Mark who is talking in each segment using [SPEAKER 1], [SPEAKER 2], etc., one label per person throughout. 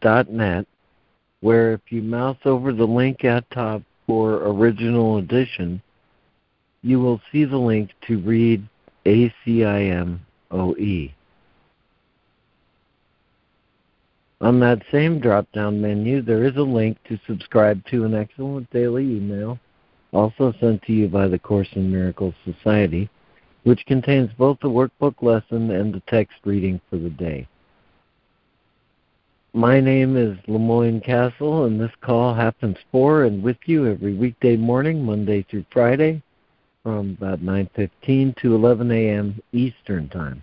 [SPEAKER 1] jcim.net, where if you mouse over the link at top for original edition, you will see the link to read ACIMOE. On that same drop down menu, there is a link to subscribe to an excellent daily email, also sent to you by the Course in Miracles Society, which contains both the workbook lesson and the text reading for the day. My name is LeMoyne Castle, and this call happens for and with you every weekday morning, Monday through Friday, from about 9:15 to 11 a.m. Eastern Time.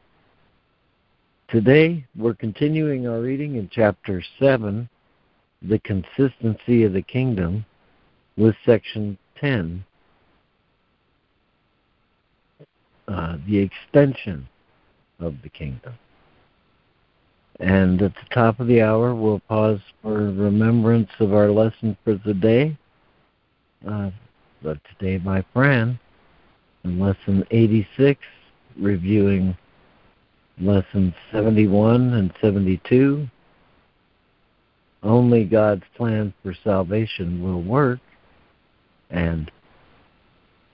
[SPEAKER 1] Today, we're continuing our reading in Chapter 7, The Consistency of the Kingdom, with Section 10, uh, The Extension of the Kingdom. And at the top of the hour, we'll pause for remembrance of our lesson for the day. Uh, but today by Fran, in Lesson 86, reviewing lessons 71 and 72. Only God's plan for salvation will work, and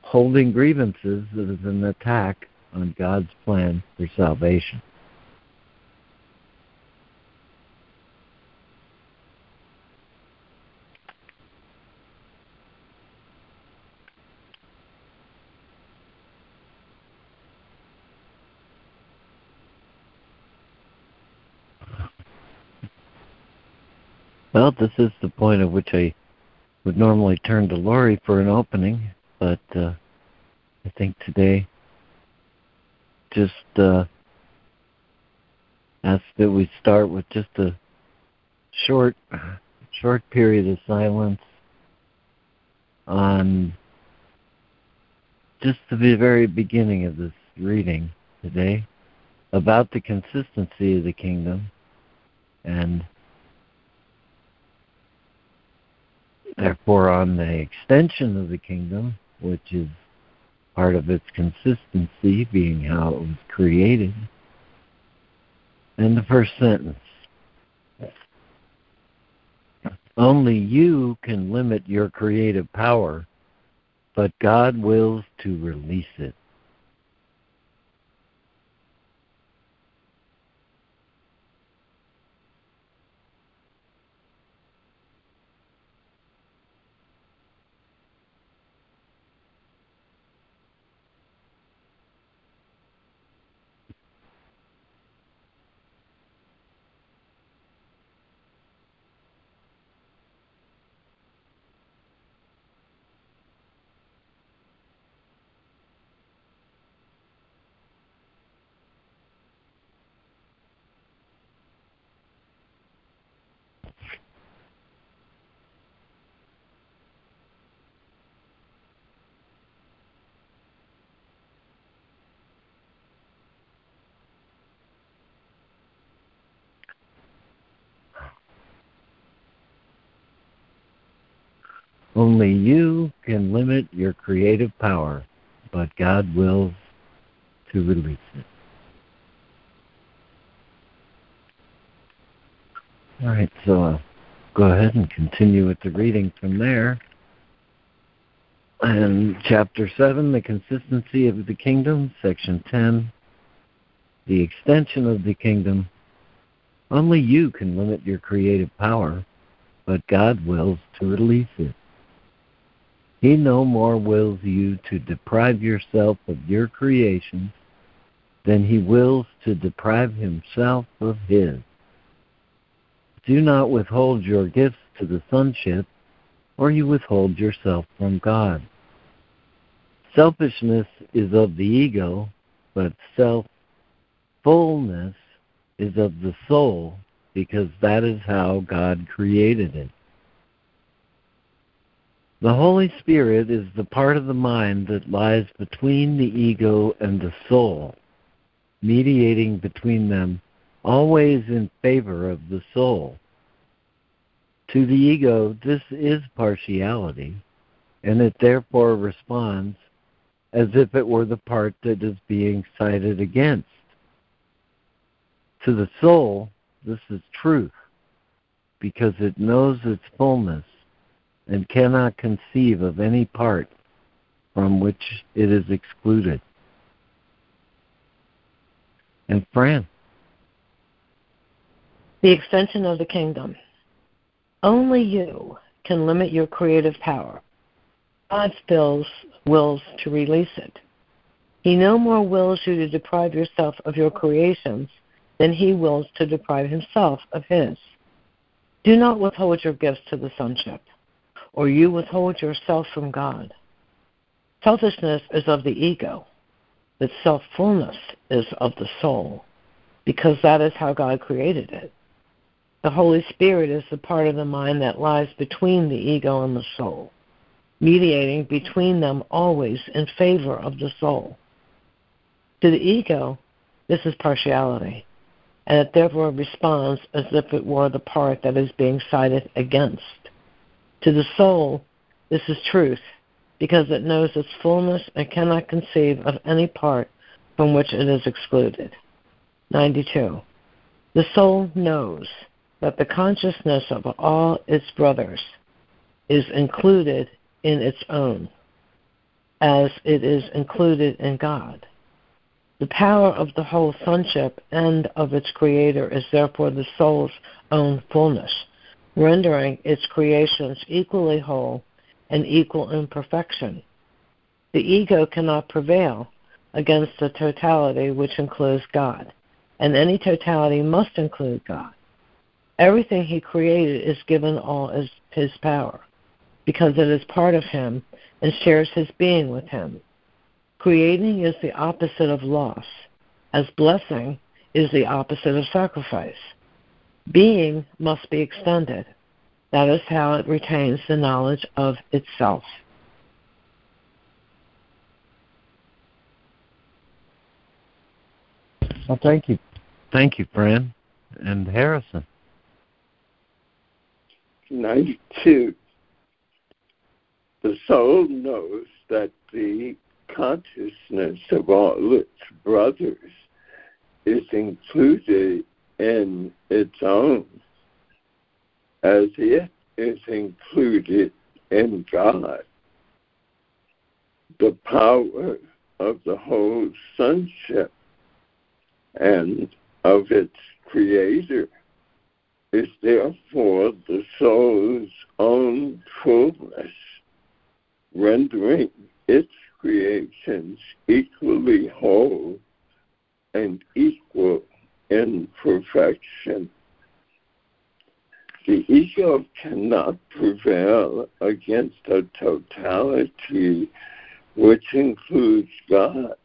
[SPEAKER 1] holding grievances is an attack on God's plan for salvation. Well, this is the point at which I would normally turn to Lori for an opening, but uh, I think today just uh, ask that we start with just a short, short period of silence on just the very beginning of this reading today about the consistency of the kingdom and Therefore, on the extension of the kingdom, which is part of its consistency being how it was created, in the first sentence, only you can limit your creative power, but God wills to release it. Only you can limit your creative power, but God wills to release it. All right, so I'll go ahead and continue with the reading from there. And chapter 7, the consistency of the kingdom, section 10, the extension of the kingdom. Only you can limit your creative power, but God wills to release it. He no more wills you to deprive yourself of your creation than he wills to deprive himself of his. Do not withhold your gifts to the sonship, or you withhold yourself from God. Selfishness is of the ego, but self fullness is of the soul because that is how God created it. The Holy Spirit is the part of the mind that lies between the ego and the soul, mediating between them, always in favor of the soul. To the ego, this is partiality, and it therefore responds as if it were the part that is being sided against. To the soul, this is truth, because it knows its fullness and cannot conceive of any part from which it is excluded. And Fran.
[SPEAKER 2] The extension of the kingdom. Only you can limit your creative power. God wills, wills to release it. He no more wills you to deprive yourself of your creations than he wills to deprive himself of his. Do not withhold your gifts to the sonship or you withhold yourself from God. Selfishness is of the ego, but self-fullness is of the soul, because that is how God created it. The Holy Spirit is the part of the mind that lies between the ego and the soul, mediating between them always in favor of the soul. To the ego, this is partiality, and it therefore responds as if it were the part that is being sided against. To the soul, this is truth, because it knows its fullness and cannot conceive of any part from which it is excluded. 92. The soul knows that the consciousness of all its brothers is included in its own, as it is included in God. The power of the whole sonship and of its creator is therefore the soul's own fullness rendering its creations equally whole and equal in perfection. The ego cannot prevail against the totality which includes God, and any totality must include God. Everything he created is given all as his power, because it is part of him and shares his being with him. Creating is the opposite of loss, as blessing is the opposite of sacrifice. Being must be extended. That is how it retains the knowledge of itself.
[SPEAKER 1] Well, thank you. Thank you, Fran and Harrison.
[SPEAKER 3] 92. The soul knows that the consciousness of all its brothers is included in its own as it is included in God. The power of the whole sonship and of its creator is therefore the soul's own fullness, rendering its creations equally whole and equal in perfection. The ego cannot prevail against a totality which includes God,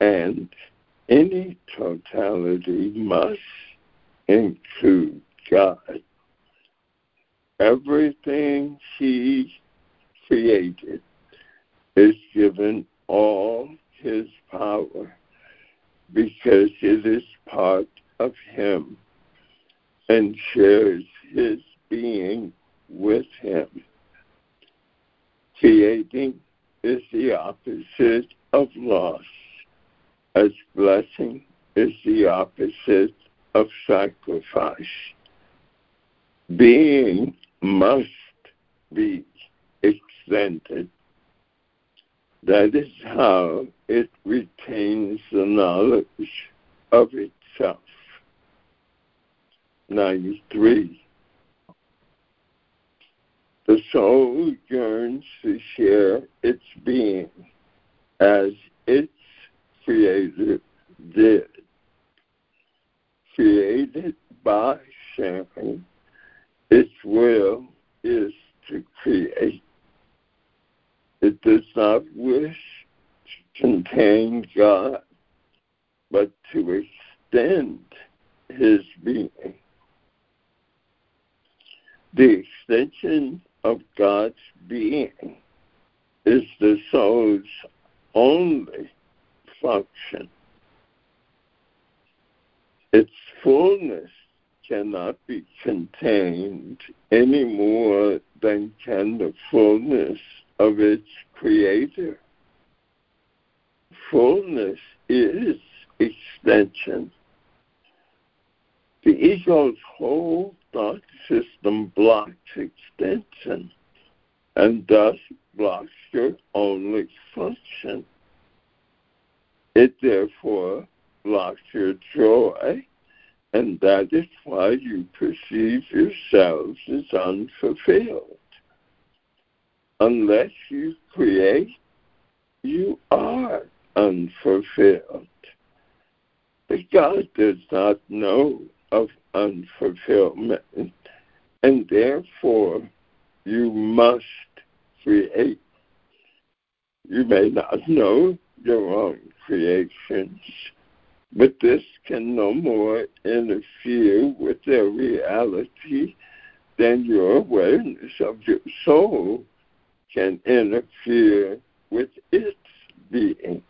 [SPEAKER 3] and any totality must include God. Everything He created is given all His power because it is part of Him and shares His being with Him. Creating is the opposite of loss, as blessing is the opposite of sacrifice. Being must be extended that is how it retains the knowledge of itself. 93. The soul yearns to share its being as its creator did. Created by sharing, its will is to create it does not wish to contain God, but to extend his being. The extension of God's being is the soul's only function. Its fullness cannot be contained any more than can the fullness of its creator. Fullness is extension. The ego's whole thought system blocks extension and thus blocks your only function. It therefore blocks your joy, and that is why you perceive yourselves as unfulfilled. Unless you create, you are unfulfilled. But God does not know of unfulfillment, and therefore you must create. You may not know your own creations, but this can no more interfere with their reality than your awareness of your soul can interfere with its being.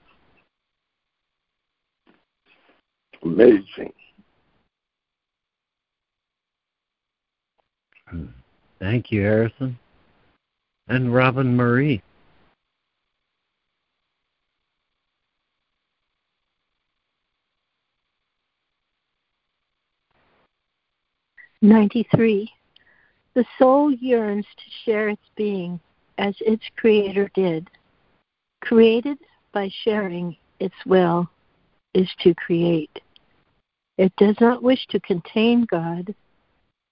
[SPEAKER 3] Amazing.
[SPEAKER 1] Thank you, Harrison. And Robin Marie.
[SPEAKER 4] Ninety-three. The soul yearns to share its being as its creator did. Created by sharing its will is to create. It does not wish to contain God,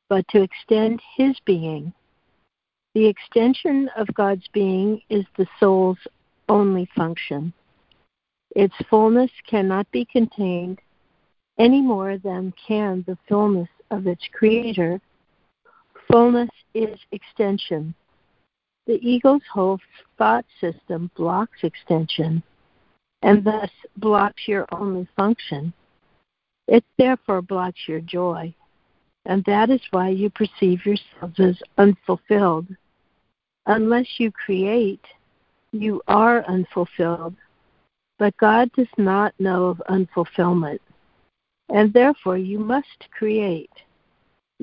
[SPEAKER 4] but to extend his being. The extension of God's being is the soul's only function. Its fullness cannot be contained any more than can the fullness of its creator. Fullness is extension. The ego's whole thought system blocks extension and thus blocks your only function. It therefore blocks your joy, and that is why you perceive yourselves as unfulfilled. Unless you create, you are unfulfilled. But God does not know of unfulfillment, and therefore you must create.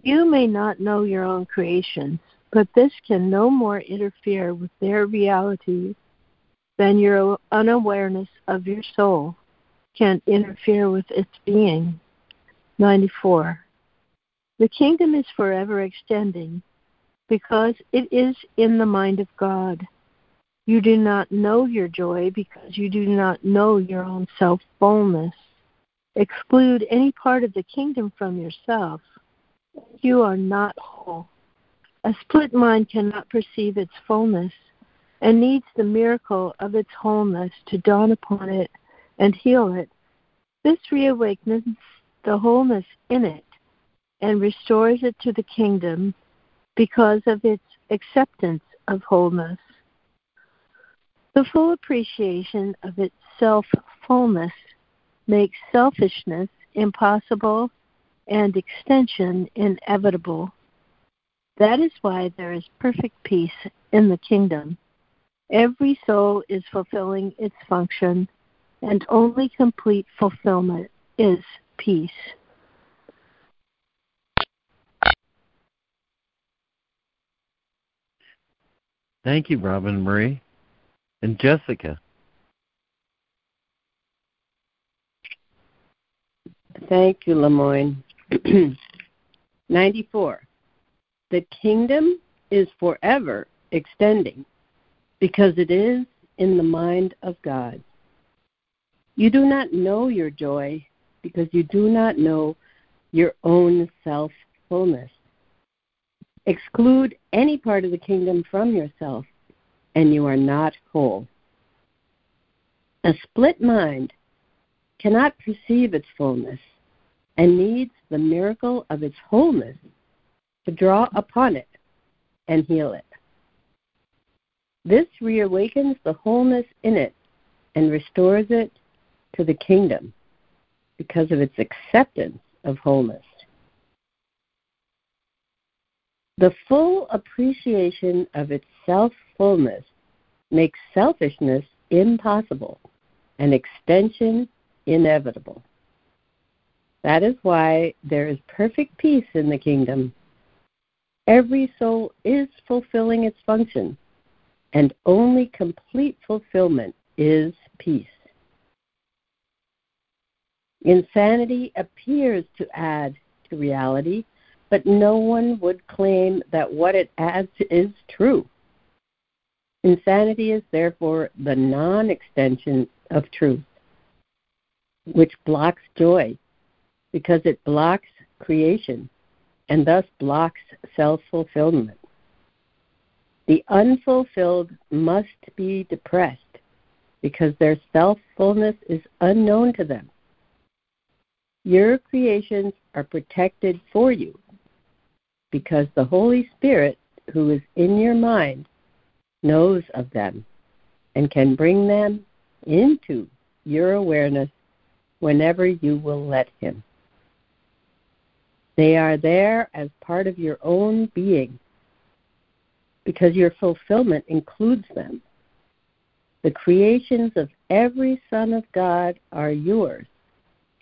[SPEAKER 4] You may not know your own creations, but this can no more interfere with their reality than your unawareness of your soul can interfere with its being. 94. The kingdom is forever extending because it is in the mind of God. You do not know your joy because you do not know your own self fullness. Exclude any part of the kingdom from yourself. You are not whole. A split mind cannot perceive its fullness and needs the miracle of its wholeness to dawn upon it and heal it. This reawakens the wholeness in it and restores it to the kingdom because of its acceptance of wholeness. The full appreciation of its self fullness makes selfishness impossible and extension inevitable. That is why there is perfect peace in the kingdom. Every soul is fulfilling its function, and only complete fulfillment is peace.
[SPEAKER 1] Thank you, Robin Marie. And Jessica.
[SPEAKER 5] Thank you, LeMoyne. 94. The kingdom is forever extending because it is in the mind of God. You do not know your joy because you do not know your own self fullness. Exclude any part of the kingdom from yourself, and you are not whole. A split mind cannot perceive its fullness and needs the miracle of its wholeness to draw upon it and heal it. This reawakens the wholeness in it and restores it to the kingdom because of its acceptance of wholeness. The full appreciation of its self fullness makes selfishness impossible and extension inevitable. That is why there is perfect peace in the kingdom. Every soul is fulfilling its function, and only complete fulfillment is peace. Insanity appears to add to reality, but no one would claim that what it adds is true. Insanity is therefore the non extension of truth, which blocks joy because it blocks creation and thus blocks self fulfillment. The unfulfilled must be depressed because their self fullness is unknown to them. Your creations are protected for you because the Holy Spirit, who is in your mind, knows of them and can bring them into your awareness whenever you will let Him. They are there as part of your own being because your fulfillment includes them. The creations of every Son of God are yours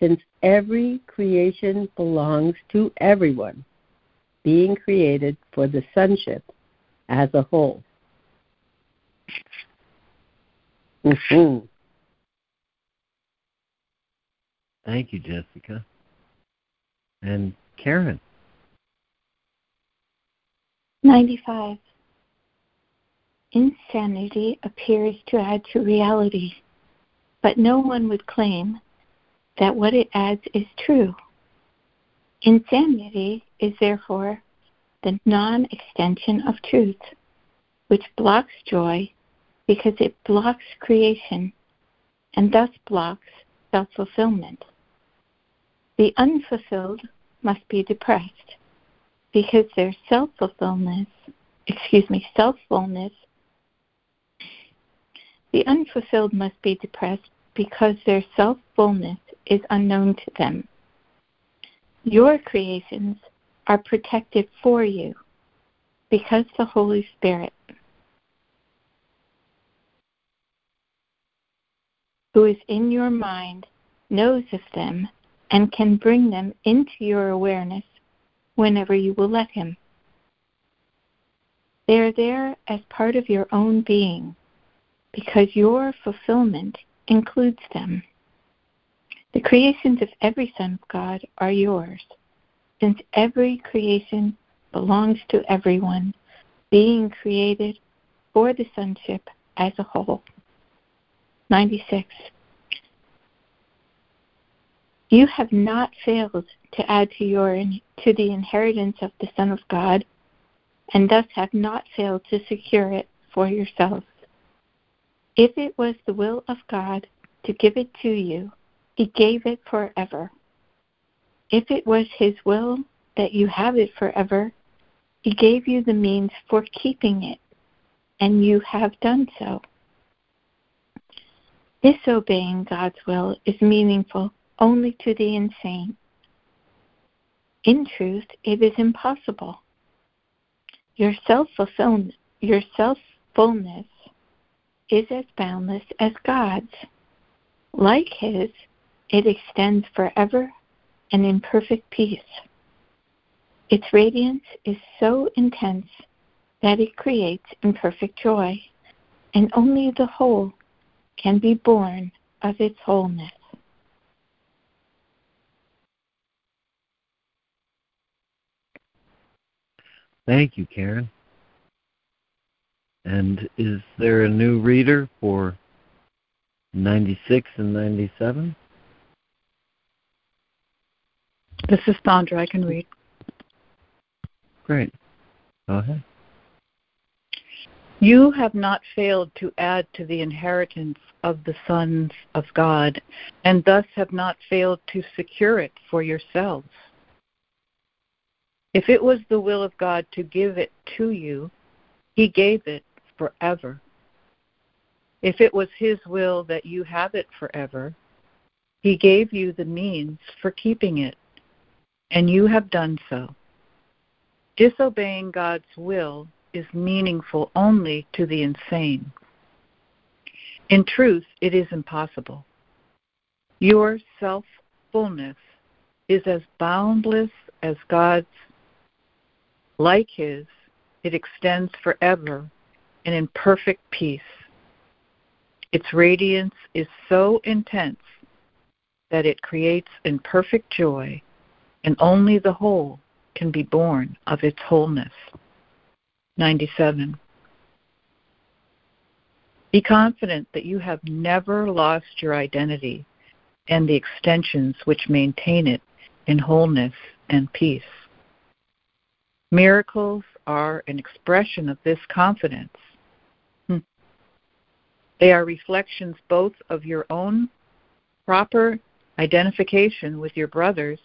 [SPEAKER 5] since every creation belongs to everyone, being created for the sonship as a whole. Mm-hmm.
[SPEAKER 1] Thank you, Jessica. And Karen.
[SPEAKER 6] 95. Insanity appears to add to reality, but no one would claim that what it adds is true. Insanity is therefore the non extension of truth, which blocks joy because it blocks creation and thus blocks self fulfillment. The unfulfilled must be depressed because their self fulfillment, excuse me, self fullness, the unfulfilled must be depressed because their self fullness is unknown to them. Your creations are protected for you because the Holy Spirit, who is in your mind, knows of them and can bring them into your awareness whenever you will let Him. They are there as part of your own being because your fulfillment includes them. The creations of every Son of God are yours, since every creation belongs to everyone, being created for the sonship as a whole. 96. You have not failed to add to your to the inheritance of the Son of God, and thus have not failed to secure it for yourselves. If it was the will of God to give it to you, he gave it forever. If it was His will that you have it forever, He gave you the means for keeping it, and you have done so. Disobeying God's will is meaningful only to the insane. In truth, it is impossible. Your self fulfillment, your self fullness is as boundless as God's. Like His, it extends forever and in perfect peace. Its radiance is so intense that it creates imperfect joy, and only the whole can be born of its wholeness.
[SPEAKER 1] Thank you, Karen. And is there a new reader for 96 and 97?
[SPEAKER 7] This is Sandra. I can read.
[SPEAKER 1] Great. Go ahead.
[SPEAKER 7] You have not failed to add to the inheritance of the sons of God, and thus have not failed to secure it for yourselves. If it was the will of God to give it to you, He gave it forever. If it was His will that you have it forever, He gave you the means for keeping it and you have done so. Disobeying God's will is meaningful only to the insane. In truth, it is impossible. Your self fullness is as boundless as God's. Like His, it extends forever and in perfect peace. Its radiance is so intense that it creates in perfect joy, and only the whole can be born of its wholeness. 97. Be confident that you have never lost your identity and the extensions which maintain it in wholeness and peace. Miracles are an expression of this confidence. Hmm. They are reflections both of your own proper identification with your brothers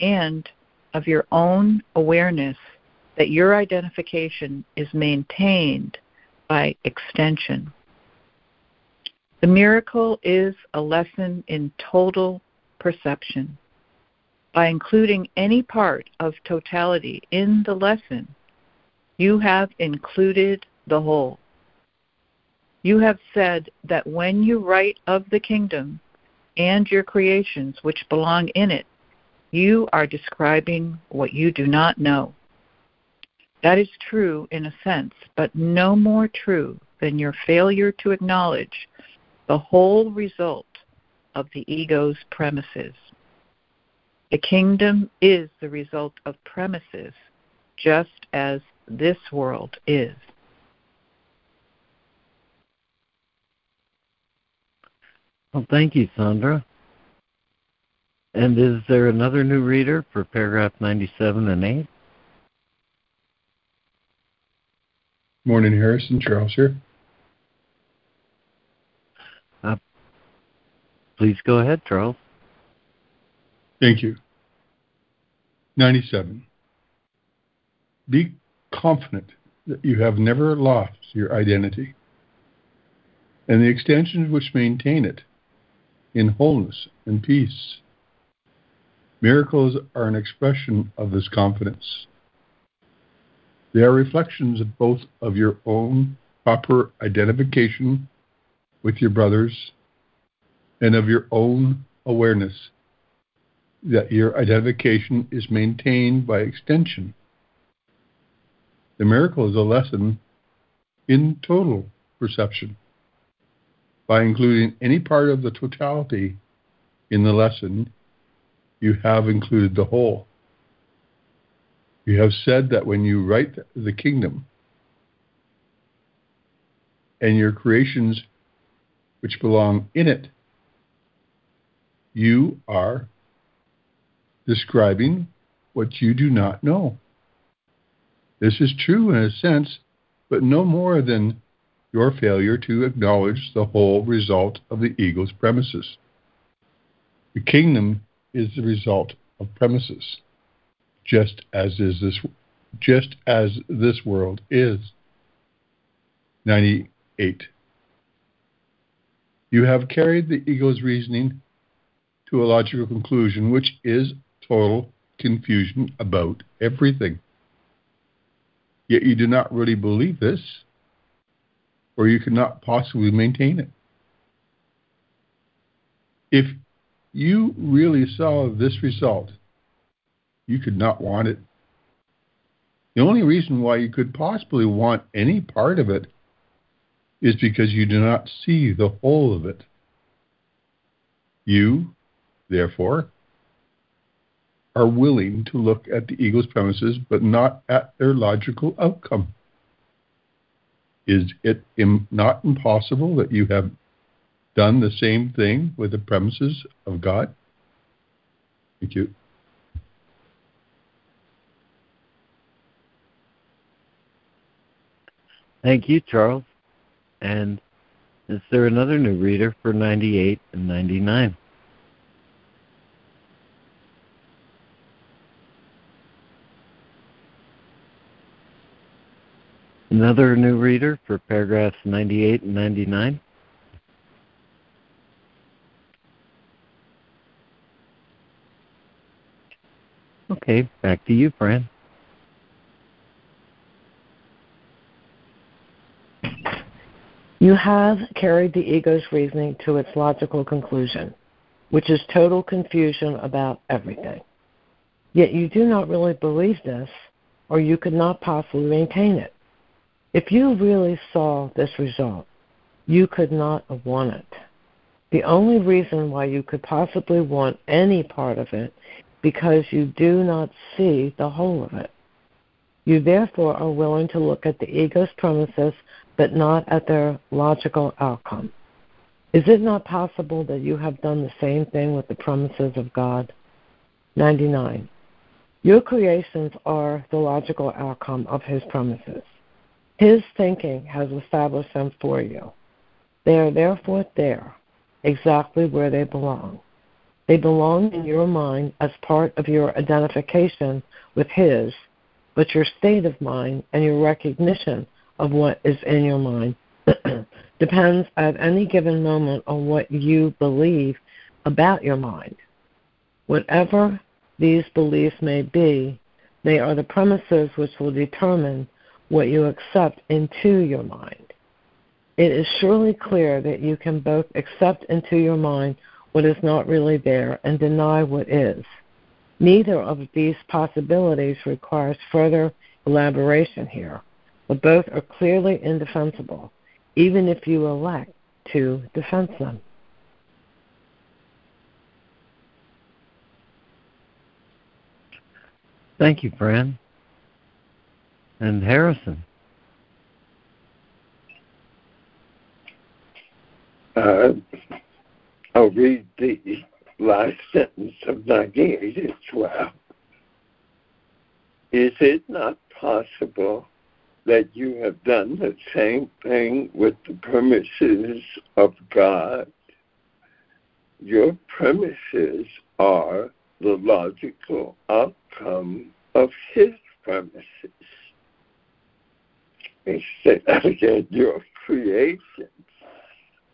[SPEAKER 7] and of your own awareness that your identification is maintained by extension. The miracle is a lesson in total perception. By including any part of totality in the lesson, you have included the whole. You have said that when you write of the kingdom and your creations which belong in it, you are describing what you do not know. That is true in a sense, but no more true than your failure to acknowledge the whole result of the ego's premises. The kingdom is the result of premises, just as this world is.
[SPEAKER 1] Well, thank you, Sandra. And is there another new reader for paragraph 97 and 8?
[SPEAKER 8] Morning, Harrison. Charles here.
[SPEAKER 1] Uh, please go ahead, Charles.
[SPEAKER 8] Thank you. 97. Be confident that you have never lost your identity and the extensions which maintain it in wholeness and peace. Miracles are an expression of this confidence. They are reflections of both of your own proper identification with your brothers and of your own awareness that your identification is maintained by extension. The miracle is a lesson in total perception. By including any part of the totality in the lesson, you have included the whole. You have said that when you write the kingdom and your creations which belong in it, you are describing what you do not know. This is true in a sense, but no more than your failure to acknowledge the whole result of the ego's premises. The kingdom is the result of premises, just as is this just as this world is. 98. You have carried the ego's reasoning to a logical conclusion, which is total confusion about everything. Yet you do not really believe this, or you cannot possibly maintain it. If you really saw this result, you could not want it. The only reason why you could possibly want any part of it is because you do not see the whole of it. You, therefore, are willing to look at the ego's premises but not at their logical outcome? Is it Im- not impossible that you have done the same thing with the premises of God? Thank you.
[SPEAKER 1] Thank you, Charles. And is there another new reader for 98 and 99? Another new reader for paragraphs 98 and 99. Okay, back to you, Fran.
[SPEAKER 2] You have carried the ego's reasoning to its logical conclusion, which is total confusion about everything. Yet you do not really believe this, or you could not possibly maintain it. If you really saw this result, you could not have won it. The only reason why you could possibly want any part of it because you do not see the whole of it. You therefore are willing to look at the ego's premises but not at their logical outcome. Is it not possible that you have done the same thing with the promises of God? 99. Your creations are the logical outcome of His promises. His thinking has established them for you. They are therefore there, exactly where they belong. They belong in your mind as part of your identification with His, but your state of mind and your recognition of what is in your mind depends at any given moment on what you believe about your mind. Whatever these beliefs may be, they are the premises which will determine what you accept into your mind. It is surely clear that you can both accept into your mind what is not really there and deny what is. Neither of these possibilities requires further elaboration here but both are clearly indefensible, even if you elect to defend them.
[SPEAKER 1] Thank you, Fran. And Harrison.
[SPEAKER 3] Uh, I'll read the last sentence of 98 as well. Is it not possible that you have done the same thing with the premises of God. Your premises are the logical outcome of His premises. Me say that again. Your creations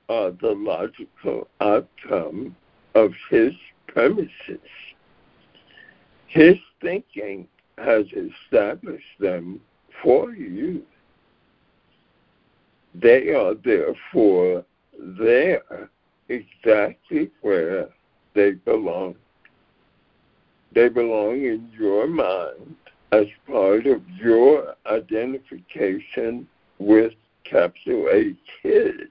[SPEAKER 3] are uh, the logical outcome of His premises. His thinking has established them for you. They are therefore there exactly where they belong. They belong in your mind as part of your identification with capital H his.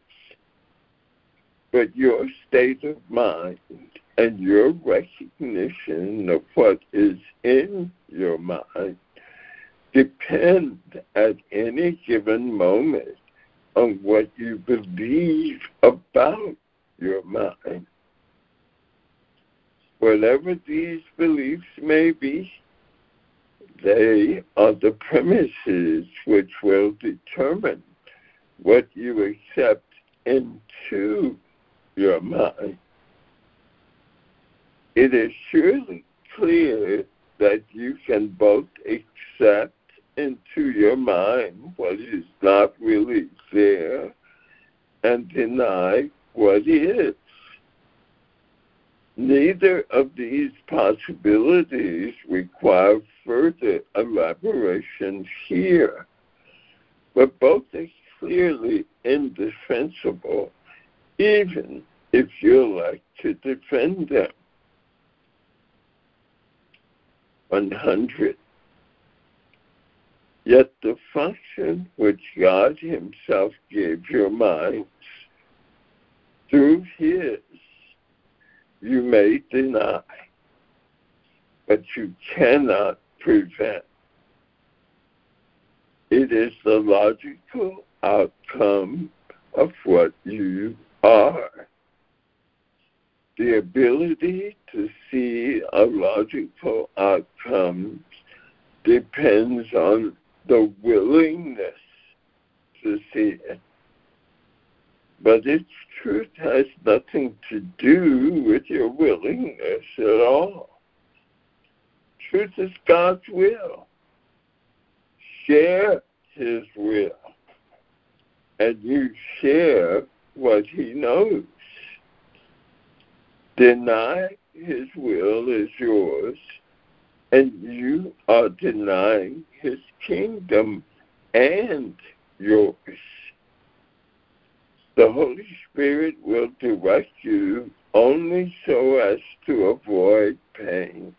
[SPEAKER 3] But your state of mind and your recognition of what is in your mind depend at any given moment on what you believe about your mind. Whatever these beliefs may be, they are the premises which will determine what you accept into your mind. It is surely clear that you can both accept into your mind what is not really there and deny what is. Neither of these possibilities require further elaboration here, but both are clearly indefensible, even if you like to defend them. 100. Yet the function which God Himself gave your minds through His, you may deny, but you cannot prevent. It is the logical outcome of what you are. The ability to see a logical outcome depends on the willingness to see it. But its truth has nothing to do with your willingness at all. Truth is God's will. Share His will. And you share what He knows. Deny His will is yours and you are denying his kingdom and yours. The Holy Spirit will direct you only so as to avoid pain.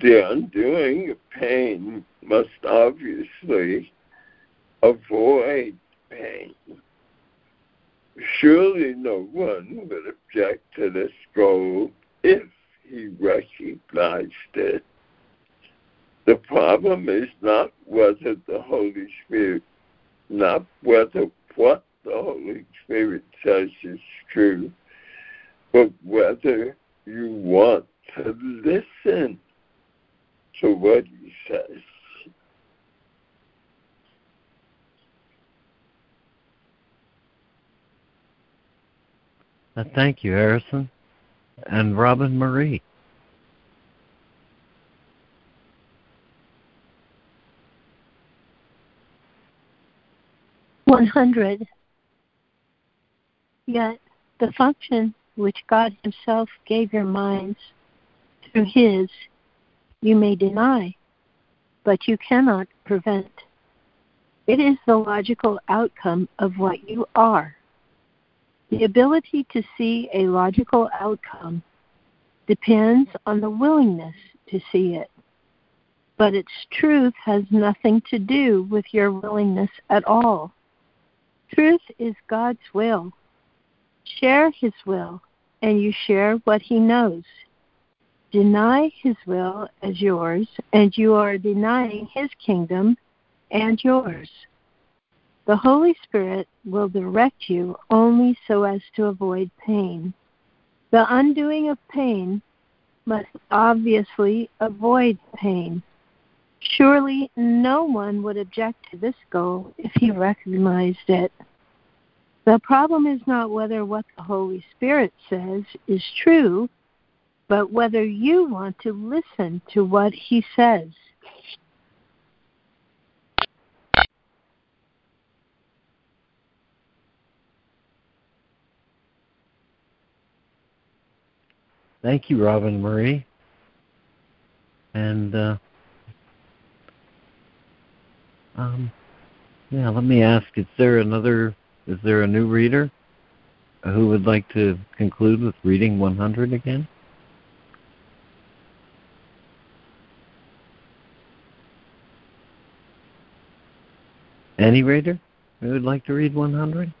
[SPEAKER 3] The undoing of pain must obviously avoid pain. Surely no one would object to this goal if he recognized it. The problem is not whether the Holy Spirit, not whether what the Holy Spirit says is true, but whether you want to listen to what he says.
[SPEAKER 1] Thank you, Harrison. And Robin Marie.
[SPEAKER 4] One hundred. Yet the function which God Himself gave your minds through His, you may deny, but you cannot prevent. It is the logical outcome of what you are. The ability to see a logical outcome depends on the willingness to see it. But its truth has nothing to do with your willingness at all. Truth is God's will. Share His will, and you share what He knows. Deny His will as yours, and you are denying His kingdom and yours. The Holy Spirit will direct you only so as to avoid pain. The undoing of pain must obviously avoid pain. Surely no one would object to this goal if he recognized it. The problem is not whether what the Holy Spirit says is true, but whether you want to listen to what he says.
[SPEAKER 1] Thank you, Robin Marie. And uh, um, yeah, let me ask: Is there another? Is there a new reader who would like to conclude with reading 100 again? Any reader who would like to read 100?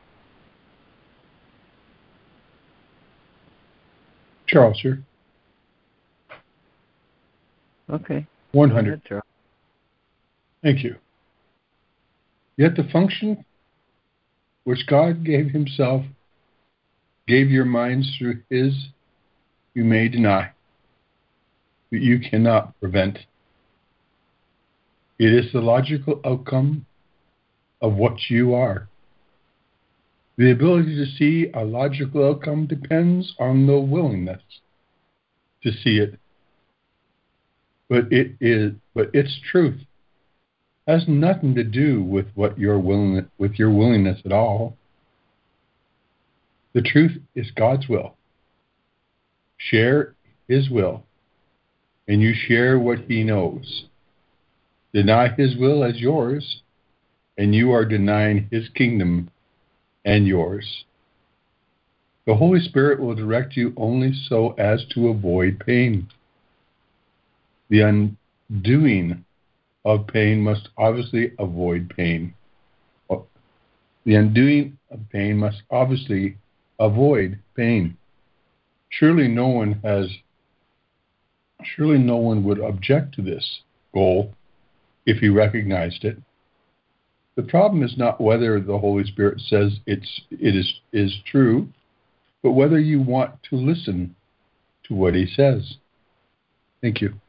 [SPEAKER 8] Charles here.
[SPEAKER 1] Okay.
[SPEAKER 8] 100.
[SPEAKER 1] Charles.
[SPEAKER 8] Thank you. Yet the function which God gave Himself gave your minds through His, you may deny, but you cannot prevent. It is the logical outcome of what you are. The ability to see a logical outcome depends on the willingness to see it. But it is but its truth has nothing to do with what your willingness with your willingness at all. The truth is God's will. Share his will, and you share what he knows. Deny his will as yours, and you are denying his kingdom and yours. The Holy Spirit will direct you only so as to avoid pain. The undoing of pain must obviously avoid pain. The undoing of pain must obviously avoid pain. Surely no one has surely no one would object to this goal if he recognized it. The problem is not whether the Holy Spirit says it's it is is true, but whether you want to listen to what he says. Thank you.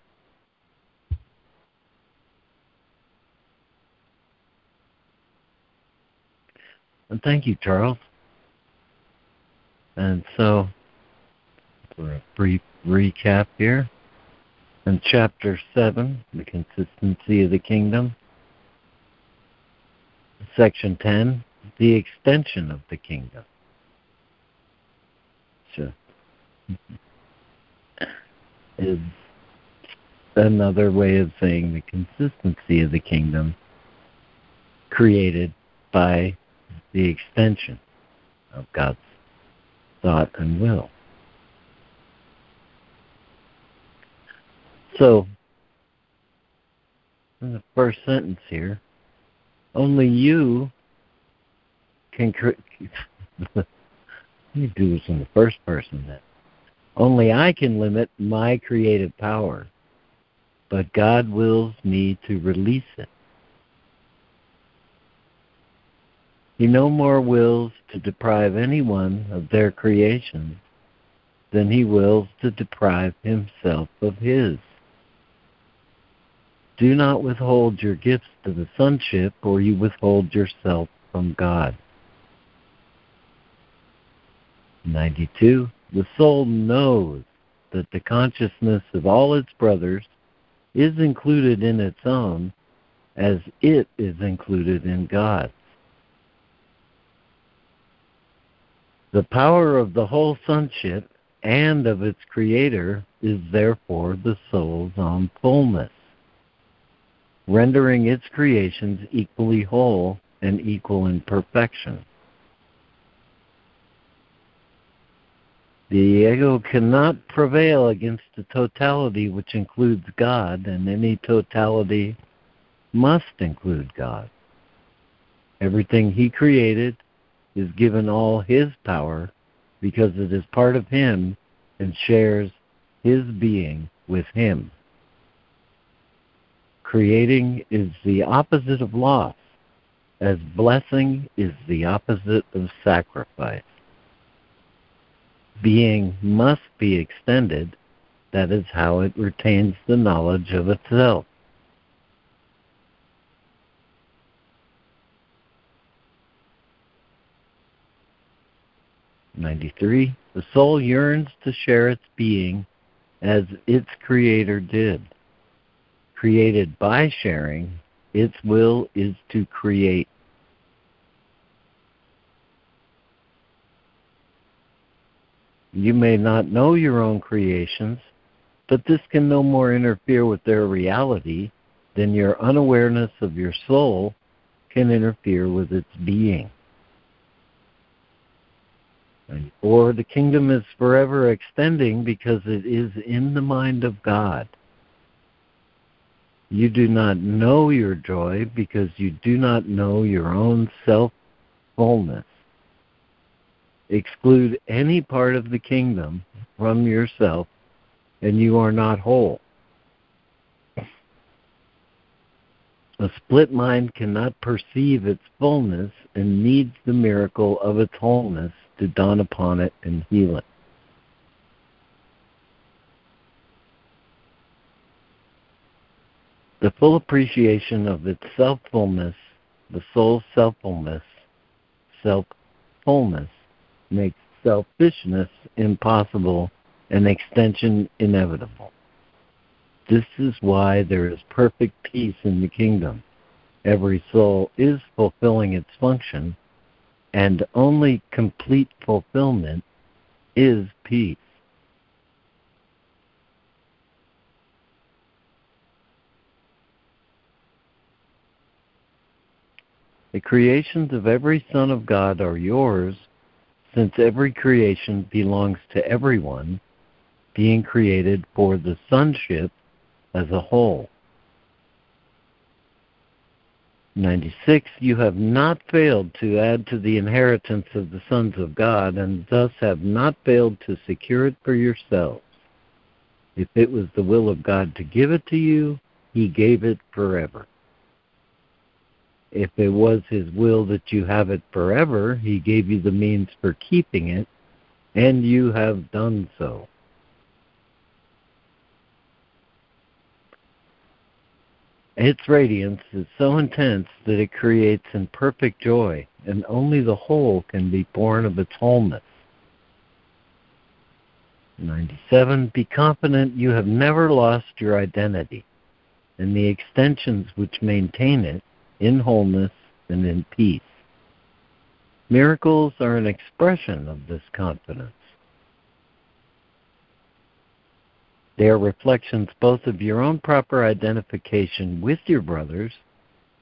[SPEAKER 1] And thank you, Charles. And so, for a brief recap here, in chapter 7, the consistency of the kingdom, Section 10, the extension of the kingdom. So, is another way of saying the consistency of the kingdom created by the extension of God's thought and will. So, in the first sentence here, only you can. you do this in the first person then. Only I can limit my creative power, but God wills me to release it. He no more wills to deprive anyone of their creation than he wills to deprive himself of his. Do not withhold your gifts to the sonship, or you withhold yourself from God. 92. The soul knows that the consciousness of all its brothers is included in its own as it is included in God's. The power of the whole sonship and of its creator is therefore the soul's own fullness, rendering its creations equally whole and equal in perfection. The ego cannot prevail against the totality which includes God, and any totality must include God. Everything He created is given all His power because it is part of Him and shares His being with Him. Creating is the opposite of loss, as blessing is the opposite of sacrifice being must be extended, that is how it retains the knowledge of itself. Ninety-three. The soul yearns to share its being as its creator did. Created by sharing, its will is to create You may not know your own creations, but this can no more interfere with their reality than your unawareness of your soul can interfere with its being. Or the kingdom is forever extending because it is in the mind of God. You do not know your joy because you do not know your own self fullness exclude any part of the kingdom from yourself, and you are not whole. A split mind cannot perceive its fullness and needs the miracle of its wholeness to dawn upon it and heal it. The full appreciation of its self-fullness, the soul's self-fullness, self-fullness, makes selfishness impossible and extension inevitable. This is why there is perfect peace in the kingdom. Every soul is fulfilling its function, and only complete fulfillment is peace. The creations of every son of God are yours since every creation belongs to everyone, being created for the sonship as a whole. 96. You have not failed to add to the inheritance of the sons of God, and thus have not failed to secure it for yourselves. If it was the will of God to give it to you, He gave it forever if it was his will that you have it forever, he gave you the means for keeping it, and you have done so. Its radiance is so intense that it creates in perfect joy, and only the whole can be born of its wholeness. 97. Be confident you have never lost your identity, and the extensions which maintain it in wholeness and in peace. Miracles are an expression of this confidence. They are reflections both of your own proper identification with your brothers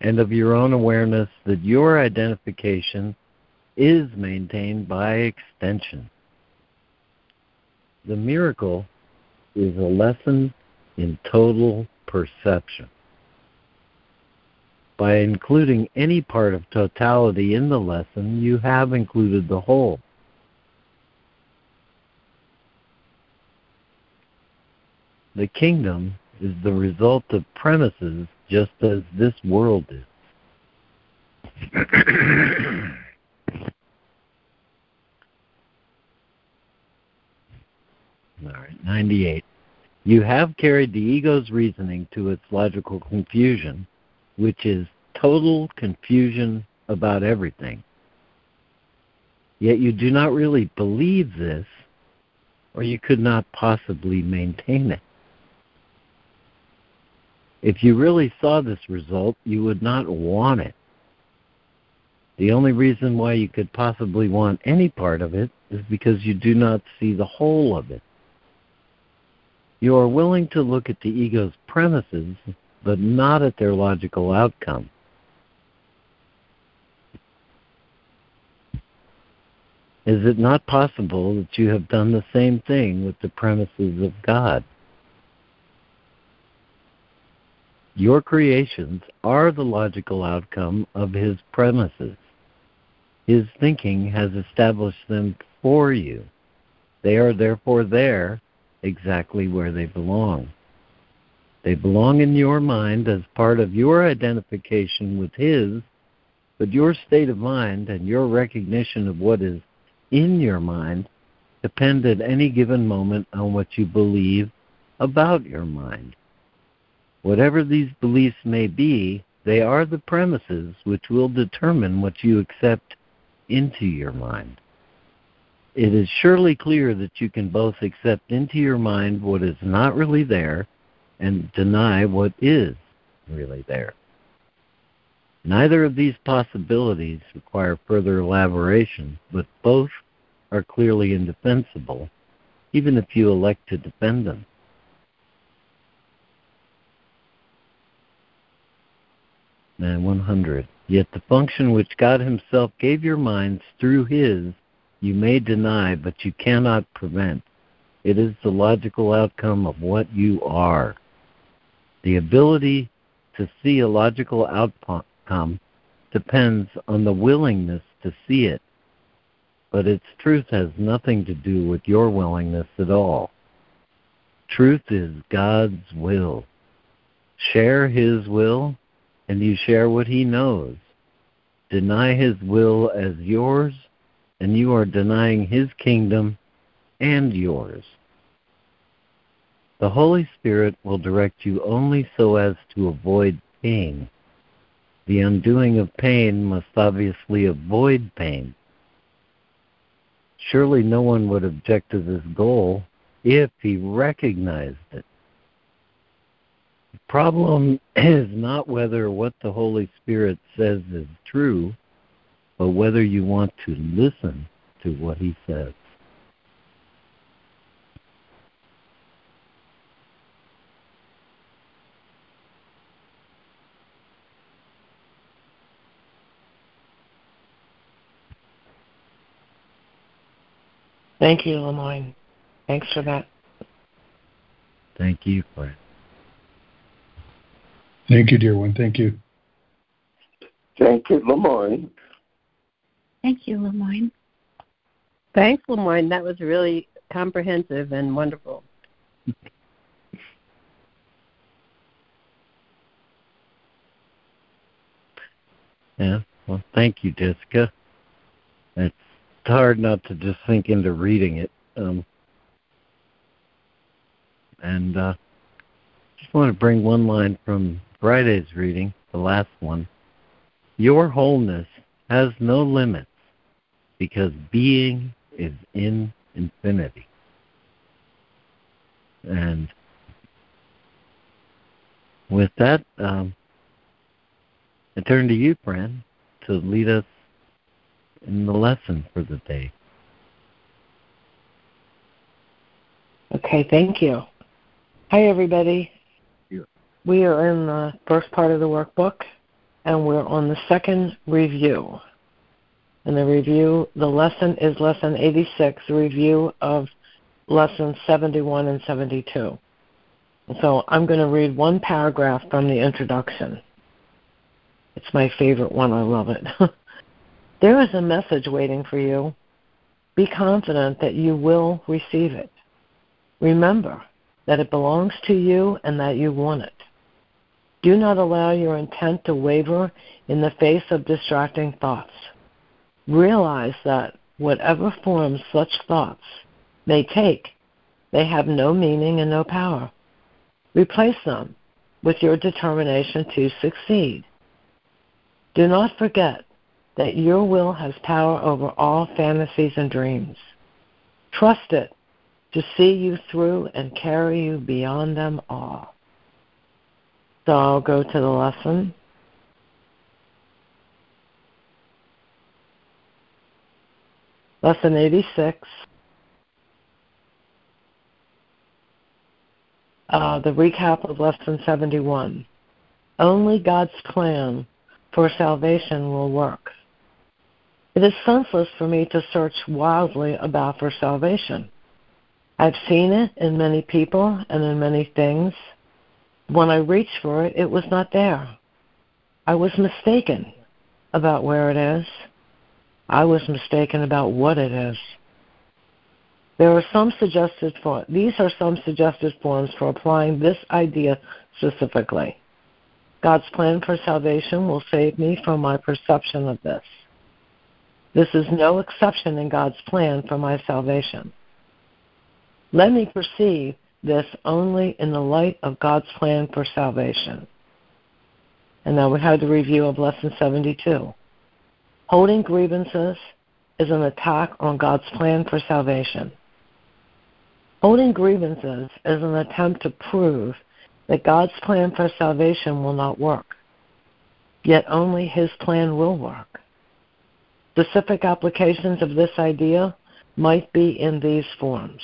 [SPEAKER 1] and of your own awareness that your identification is maintained by extension. The miracle is a lesson in total perception. By including any part of totality in the lesson, you have included the whole. The kingdom is the result of premises just as this world is. All right, 98. You have carried the ego's reasoning to its logical confusion, which is total confusion about everything. Yet you do not really believe this, or you could not possibly maintain it. If you really saw this result, you would not want it. The only reason why you could possibly want any part of it is because you do not see the whole of it. You are willing to look at the ego's premises, but not at their logical outcome. Is it not possible that you have done the same thing with the premises of God? Your creations are the logical outcome of His premises. His thinking has established them for you. They are therefore there exactly where they belong. They belong in your mind as part of your identification with His, but your state of mind and your recognition of what is in your mind depend at any given moment on what you believe about your mind. Whatever these beliefs may be, they are the premises which will determine what you accept into your mind it is surely clear that you can both accept into your mind what is not really there and deny what is really there. Neither of these possibilities require further elaboration, but both are clearly indefensible, even if you elect to defend them. And 100. Yet the function which God Himself gave your minds through His you may deny, but you cannot prevent. It is the logical outcome of what you are. The ability to see a logical outcome depends on the willingness to see it, but its truth has nothing to do with your willingness at all. Truth is God's will. Share His will, and you share what He knows. Deny His will as yours, and you are denying His kingdom and yours. The Holy Spirit will direct you only so as to avoid pain. The undoing of pain must obviously avoid pain. Surely no one would object to this goal if he recognized it. The problem is not whether what the Holy Spirit says is true, but whether you want to listen to what he says.
[SPEAKER 2] Thank you, LeMoyne. Thanks for that.
[SPEAKER 1] Thank you for it.
[SPEAKER 8] Thank you, dear one. Thank you.
[SPEAKER 3] Thank you, LeMoyne.
[SPEAKER 6] Thank you, LeMoyne.
[SPEAKER 5] Thanks, LeMoyne. That was really comprehensive and wonderful.
[SPEAKER 1] Yeah. Well, thank you, Jessica. It's hard not to just sink into reading it. Um, and uh, just want to bring one line from Friday's reading, the last one. Your wholeness has no limits because being is in infinity. And with that, um, I turn to you, Fran, to lead us in the lesson for the day.
[SPEAKER 2] Okay, thank you. Hi, everybody. We are in the first part of the workbook, and we're on the second review. And the review, the lesson is lesson 86, review of lessons 71 and 72. So I'm going to read one paragraph from the introduction. It's my favorite one. I love it. there is a message waiting for you. Be confident that you will receive it. Remember that it belongs to you and that you want it. Do not allow your intent to waver in the face of distracting thoughts. Realize that whatever form such thoughts may take, they have no meaning and no power. Replace them with your determination to succeed. Do not forget that your will has power over all fantasies and dreams. Trust it to see you through and carry you beyond them all. So I'll go to the lesson. Lesson 86. Uh, the recap of Lesson 71. Only God's plan for salvation will work. It is senseless for me to search wildly about for salvation. I've seen it in many people and in many things. When I reached for it, it was not there. I was mistaken about where it is. I was mistaken about what it is. There are some suggested for these are some suggested forms for applying this idea specifically. God's plan for salvation will save me from my perception of this. This is no exception in God's plan for my salvation. Let me perceive this only in the light of God's plan for salvation. And now we have the review of Lesson 72. Holding grievances is an attack on God's plan for salvation. Holding grievances is an attempt to prove that God's plan for salvation will not work, yet only His plan will work. Specific applications of this idea might be in these forms.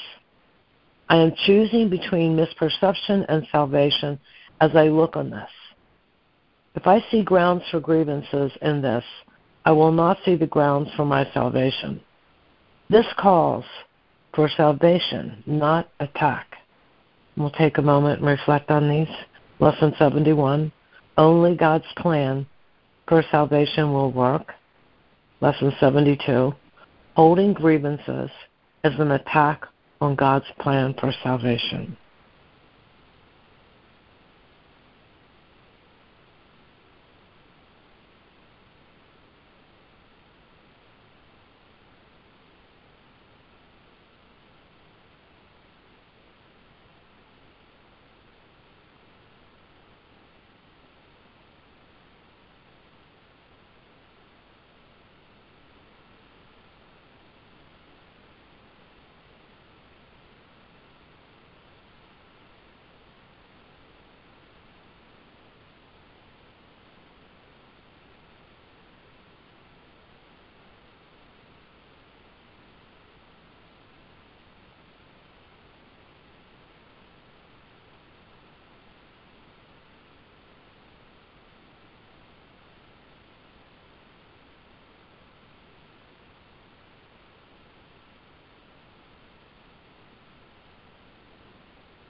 [SPEAKER 2] I am choosing between misperception and salvation as I look on this. If I see grounds for grievances in this, I will not see the grounds for my salvation. This calls for salvation, not attack. We'll take a moment and reflect on these. Lesson 71 Only God's plan for salvation will work. Lesson 72 Holding grievances is an attack on God's plan for salvation.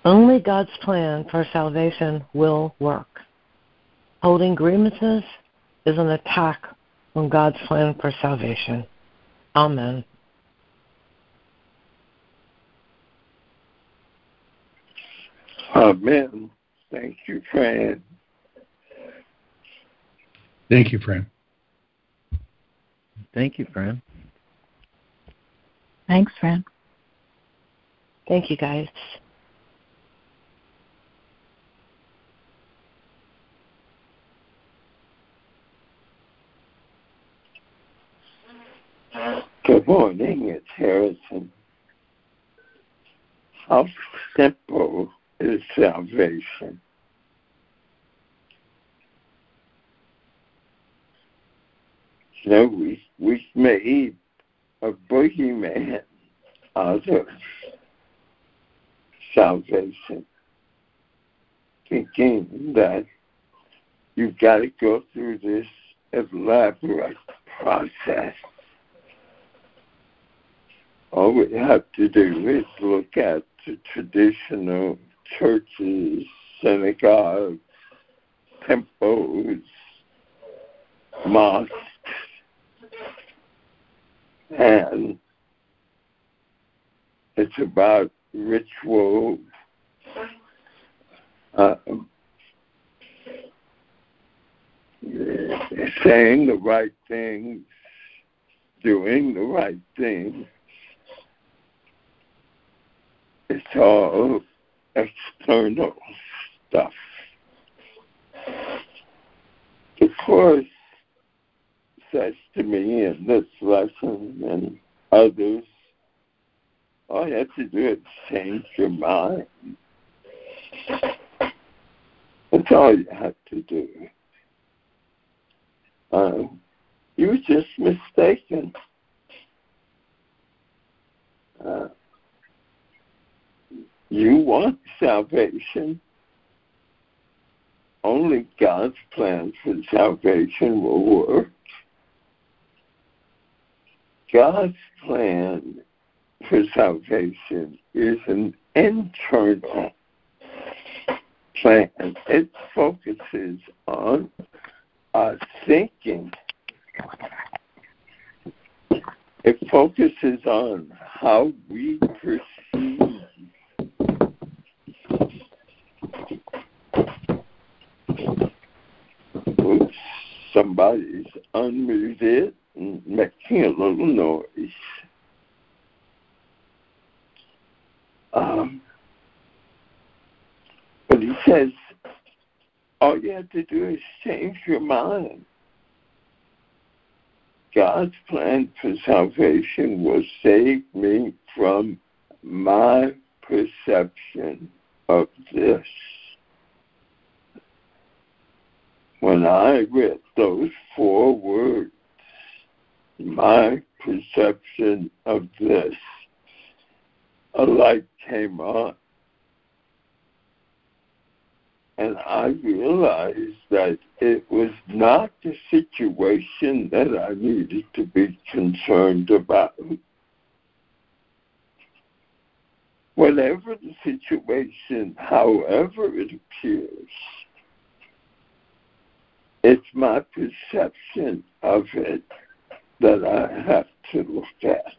[SPEAKER 2] Only God's plan for salvation will work. Holding grievances is an attack on God's plan for salvation. Amen.
[SPEAKER 3] Amen. Thank you, Fran.
[SPEAKER 8] Thank you, Fran.
[SPEAKER 1] Thank you, Fran.
[SPEAKER 7] Thanks, Fran.
[SPEAKER 2] Thank you, guys.
[SPEAKER 3] Good morning, it's Harrison. How simple is salvation? You know, we, we made a boogeyman out of salvation. thinking that you've got to go through this elaborate process. All we have to do is look at the traditional churches, synagogues, temples, mosques, and it's about ritual uh, saying the right things, doing the right thing. It's all external stuff. The Course says to me in this lesson and others, all you have to do is change your mind. That's all you have to do. Um, you were just mistaken. Uh, you want salvation. Only God's plan for salvation will work. God's plan for salvation is an internal plan. It focuses on our thinking. It focuses on how we perceive somebody's unmuted and making a little noise. Um, but he says, all you have to do is change your mind. God's plan for salvation will save me from my perception of this. When I read those four words, my perception of this, a light came on. And I realized that it was not the situation that I needed to be concerned about. Whatever the situation, however it appears, it's my perception of it that I have to look at.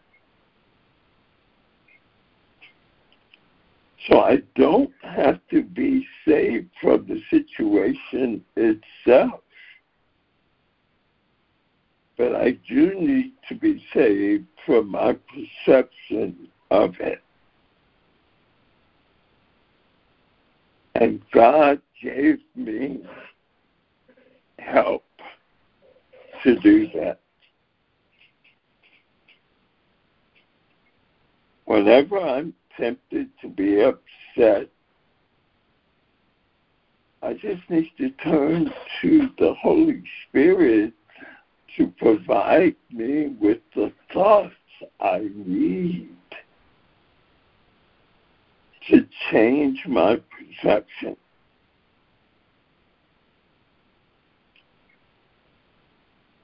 [SPEAKER 3] So I don't have to be saved from the situation itself. But I do need to be saved from my perception of it. And God gave me help to do that. Whenever I'm tempted to be upset, I just need to turn to the Holy Spirit to provide me with the thoughts I need to change my perception.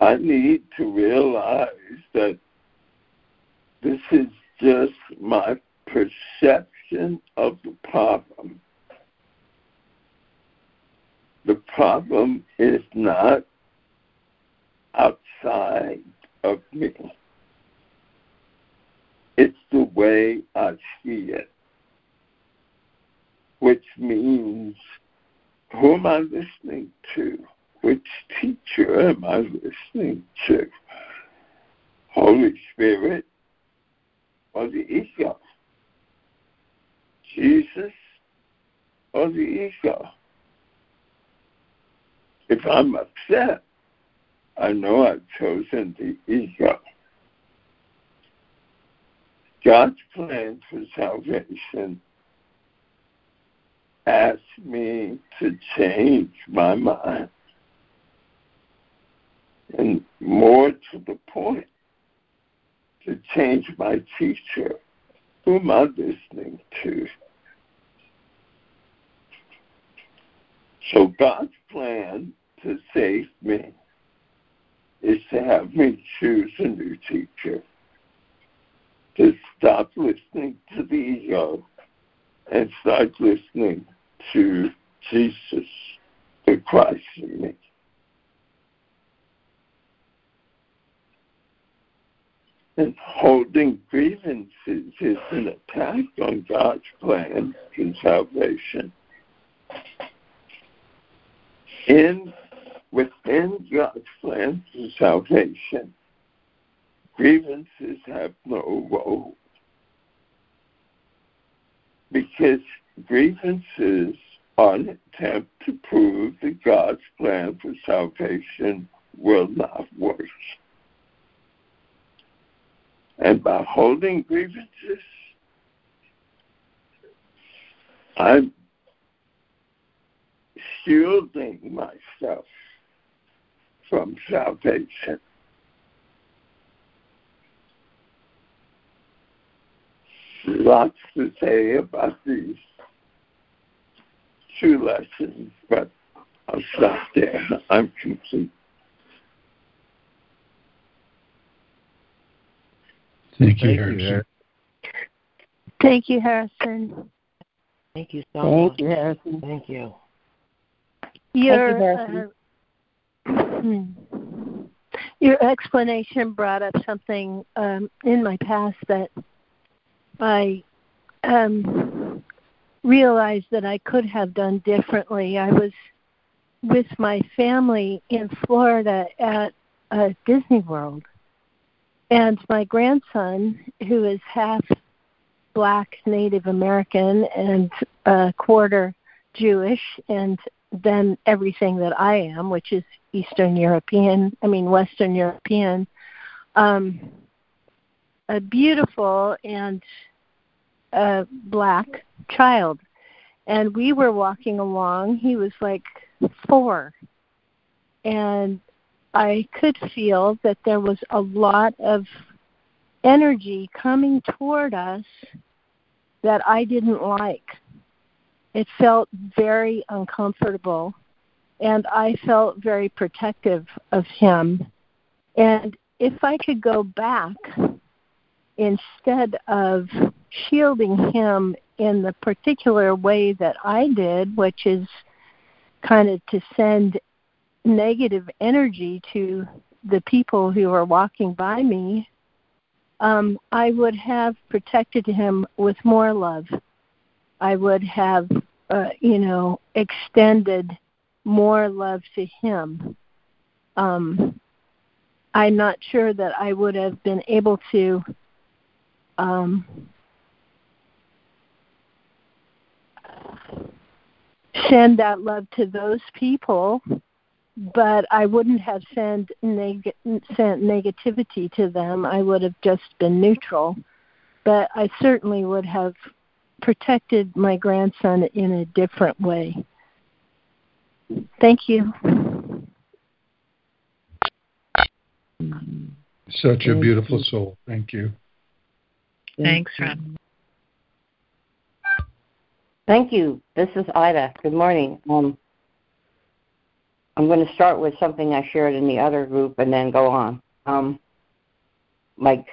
[SPEAKER 3] I need to realize that this is just my perception of the problem. The problem is not outside of me. It's the way I see it, which means who am I listening to? Which teacher am I listening to? Holy Spirit or the ego? Jesus or the ego? If I'm upset, I know I've chosen the ego. God's plan for salvation asks me to change my mind. And more to the point, to change my teacher. Who am I listening to? So God's plan to save me is to have me choose a new teacher, to stop listening to the ego and start listening to Jesus, the Christ in me. And holding grievances is an attack on God's plan in salvation. In within God's plan for salvation, grievances have no role. Because grievances are an attempt to prove that God's plan for salvation will not work. And by holding grievances, I'm shielding myself from salvation. Lots to say about these two lessons, but I'll stop there. I'm complete.
[SPEAKER 8] Thank you,
[SPEAKER 1] Thank
[SPEAKER 8] Harrison.
[SPEAKER 4] Thank you, Harrison.
[SPEAKER 2] Thank you so
[SPEAKER 5] Thank
[SPEAKER 2] much.
[SPEAKER 5] you, Harrison.
[SPEAKER 2] Thank you.
[SPEAKER 4] Your,
[SPEAKER 5] Harrison.
[SPEAKER 4] uh, your explanation brought up something um, in my past that I um, realized that I could have done differently. I was with my family in Florida at uh, Disney World, and my grandson, who is half black Native American and a quarter Jewish, and then everything that I am, which is Eastern European, I mean Western European, um, a beautiful and uh, black child. And we were walking along. He was like four. And I could feel that there was a lot of energy coming toward us that I didn't like. It felt very uncomfortable, and I felt very protective of him. And if I could go back, instead of shielding him in the particular way that I did, which is kind of to send negative energy to the people who are walking by me, um, I would have protected him with more love. I would have, uh, you know, extended more love to him. Um, I'm not sure that I would have been able to um, send that love to those people, but I wouldn't have sent, neg- sent negativity to them. I would have just been neutral. But I certainly would have protected my grandson in a different way. Thank you.
[SPEAKER 8] Such a beautiful soul. Thank you.
[SPEAKER 7] Thanks, Ron.
[SPEAKER 9] Thank you. This is Ida. Good morning. Um, I'm going to start with something I shared in the other group and then go on. Um, like,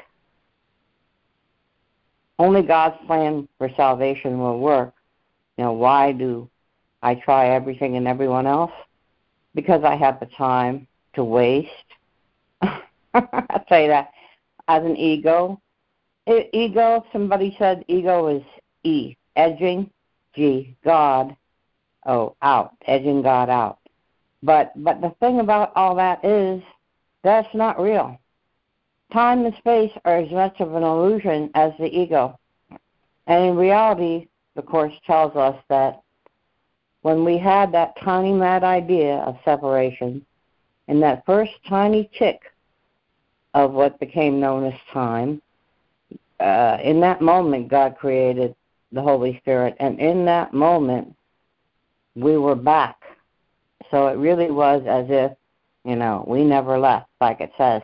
[SPEAKER 9] only God's plan for salvation will work. You know, why do I try everything and everyone else? Because I have the time to waste. I'll tell you that. As an ego, ego, somebody said ego is E, edging, G, God, oh, out, edging God out. But but the thing about all that is that's not real. Time and space are as much of an illusion as the ego. And in reality, the Course tells us that when we had that tiny mad idea of separation, and that first tiny tick of what became known as time, uh, in that moment, God created the Holy Spirit, and in that moment, we were back. So it really was as if, you know, we never left, like it says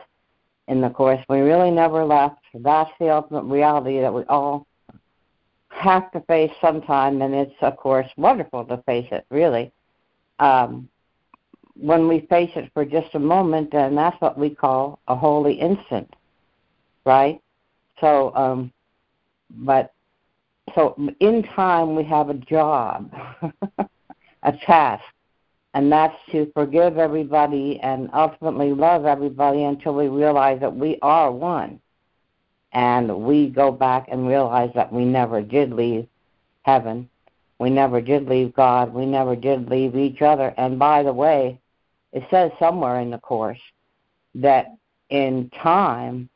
[SPEAKER 9] in the Course. We really never left. That's the ultimate reality that we all have to face sometime, and it's, of course, wonderful to face it, really. um, when we face it for just a moment, then that's what we call a holy instant, right? So, um, but so in time we have a job, a task, and that's to forgive everybody and ultimately love everybody until we realize that we are one. And we go back and realize that we never did leave heaven. We never did leave God. We never did leave each other. And by the way, it says somewhere in the Course that in time,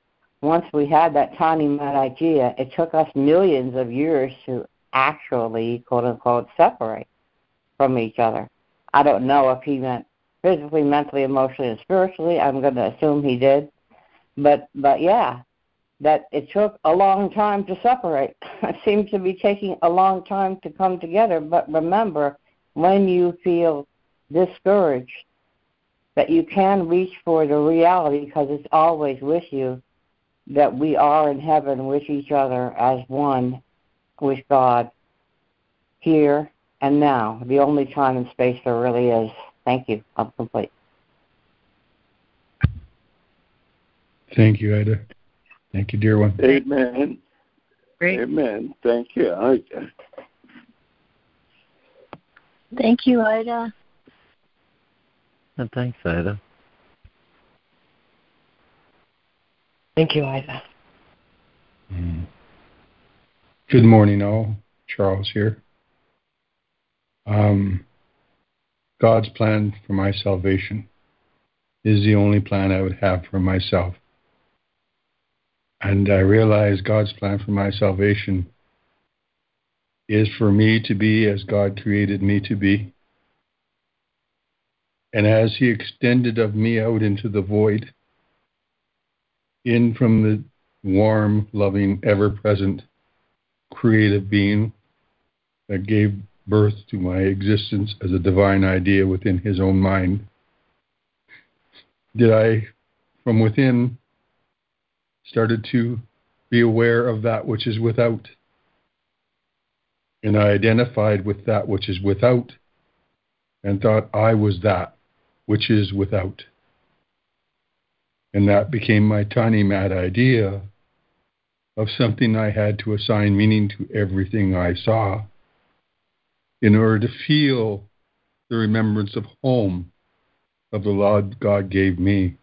[SPEAKER 9] once we had that tiny mad idea, it took us millions of years to actually, quote unquote, separate from each other. I don't know if he meant physically, mentally, emotionally, and spiritually. I'm going to assume he did. But but yeah, that it took a long time to separate. it seems to be taking a long time to come together. But remember, when you feel discouraged, that you can reach for the reality because it's always with you that we are in heaven with each other as one with God here and now. The only time and space there really is. Thank you. I'm complete.
[SPEAKER 8] Thank you, Ida. Thank you, dear one.
[SPEAKER 3] Amen.
[SPEAKER 7] Great.
[SPEAKER 3] Amen. Thank you, Ida.
[SPEAKER 4] Thank you, Ida.
[SPEAKER 1] And thanks, Ida.
[SPEAKER 2] Thank you, Ida.
[SPEAKER 8] Mm. Good morning, all. Charles here. Um, God's plan for my salvation is the only plan I would have for myself. And I realize God's plan for my salvation is for me to be as God created me to be. And as He extended of me out into the void, in from the warm, loving, ever present creative being that gave birth to my existence as a divine idea within His own mind, did I, from within, started to be aware of that which is without. And I identified with that which is without and thought I was that which is without. And that became my tiny mad idea of something I had to assign meaning to everything I saw in order to feel the remembrance of home of the love God gave me.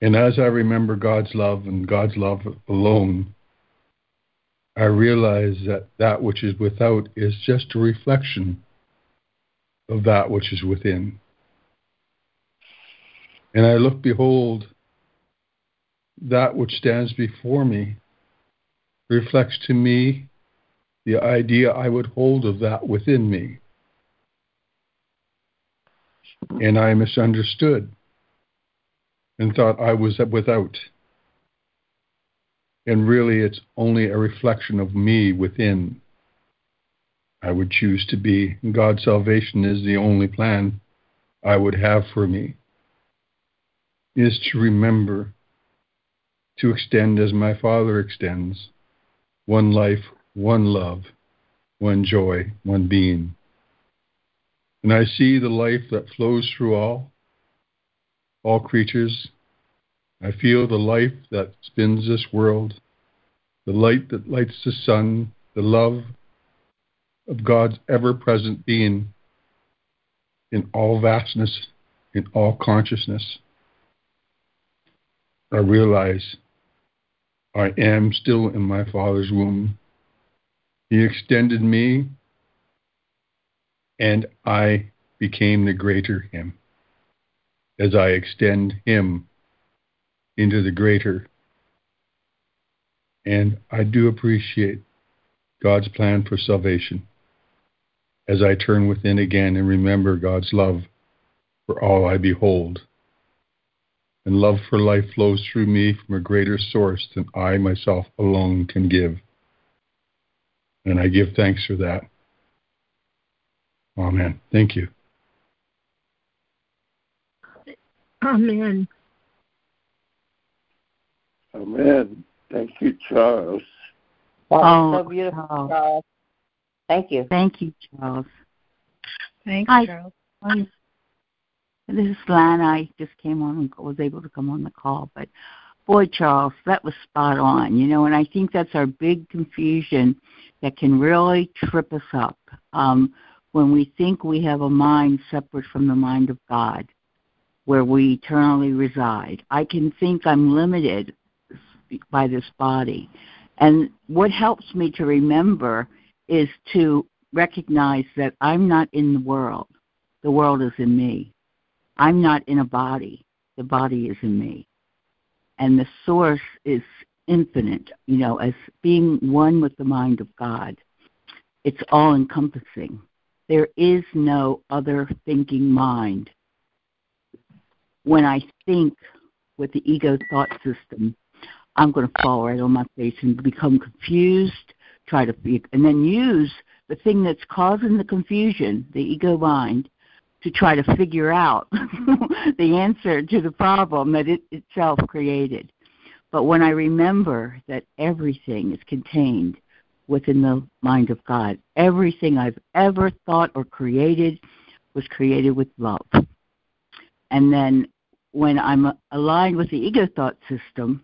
[SPEAKER 8] And as I remember God's love and God's love alone, I realize that that which is without is just a reflection of that which is within. And I look, behold, that which stands before me reflects to me the idea I would hold of that within me. And I misunderstood and thought I was without. And really, it's only a reflection of me within. I would choose to be. God's salvation is the only plan I would have for me, is to remember to extend as my Father extends one life, one love, one joy, one being. And I see the life that flows through all, all creatures. I feel the life that spins this world, the light that lights the sun, the love of God's ever present being in all vastness, in all consciousness. I realize I am still in my Father's womb. He extended me, and I became the greater Him as I extend Him into the greater. And I do appreciate God's plan for salvation as I turn within again and remember God's love for all I behold. And love for life flows through me from a greater source than I myself alone can give. And I give thanks for that. Amen. Thank you.
[SPEAKER 4] Amen.
[SPEAKER 3] Amen. Thank you, Charles.
[SPEAKER 9] That was
[SPEAKER 5] Oh,
[SPEAKER 9] so beautiful,
[SPEAKER 5] Charles.
[SPEAKER 9] Charles. Thank you.
[SPEAKER 5] Thank you, Charles.
[SPEAKER 7] Thanks,
[SPEAKER 10] Hi.
[SPEAKER 7] Charles.
[SPEAKER 10] Hi. This is Lan. I just came on and was able to come on the call, but boy, Charles, that was spot on. You know, and I think that's our big confusion that can really trip us up um, when we think we have a mind separate from the mind of God, where we eternally reside. I can think I'm limited by this body, and what helps me to remember is to recognize that I'm not in the world. The world is in me. I'm not in a body. The body is in me. And the source is infinite, you know, as being one with the mind of God. It's all encompassing. There is no other thinking mind. When I think with the ego thought system, I'm going to fall right on my face and become confused, try to and then use the thing that's causing the confusion, the ego mind, to try to figure out the answer to the problem that it itself created. But when I remember that everything is contained within the mind of God, everything I've ever thought or created was created with love. And then when I'm aligned with the ego thought system,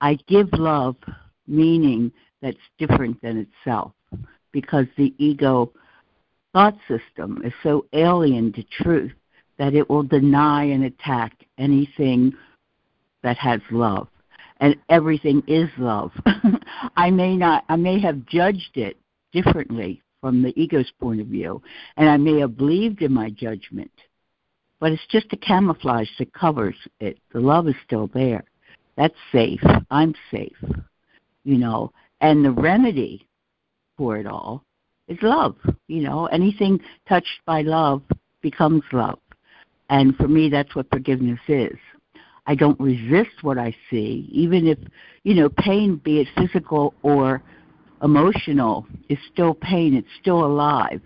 [SPEAKER 10] I give love meaning that's different than itself because the ego thought system is so alien to truth that it will deny and attack anything that has love and everything is love i may not i may have judged it differently from the ego's point of view and i may have believed in my judgment but it's just a camouflage that covers it the love is still there that's safe i'm safe you know and the remedy for it all is love. You know, anything touched by love becomes love. And for me, that's what forgiveness is. I don't resist what I see, even if, you know, pain, be it physical or emotional, is still pain. It's still alive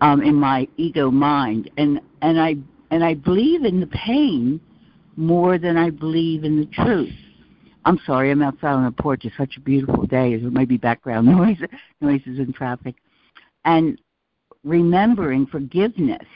[SPEAKER 10] um, in my ego mind, and and I and I believe in the pain more than I believe in the truth. I'm sorry, I'm outside on the porch. It's such a beautiful day. There may be background noise, noises and traffic. And remembering forgiveness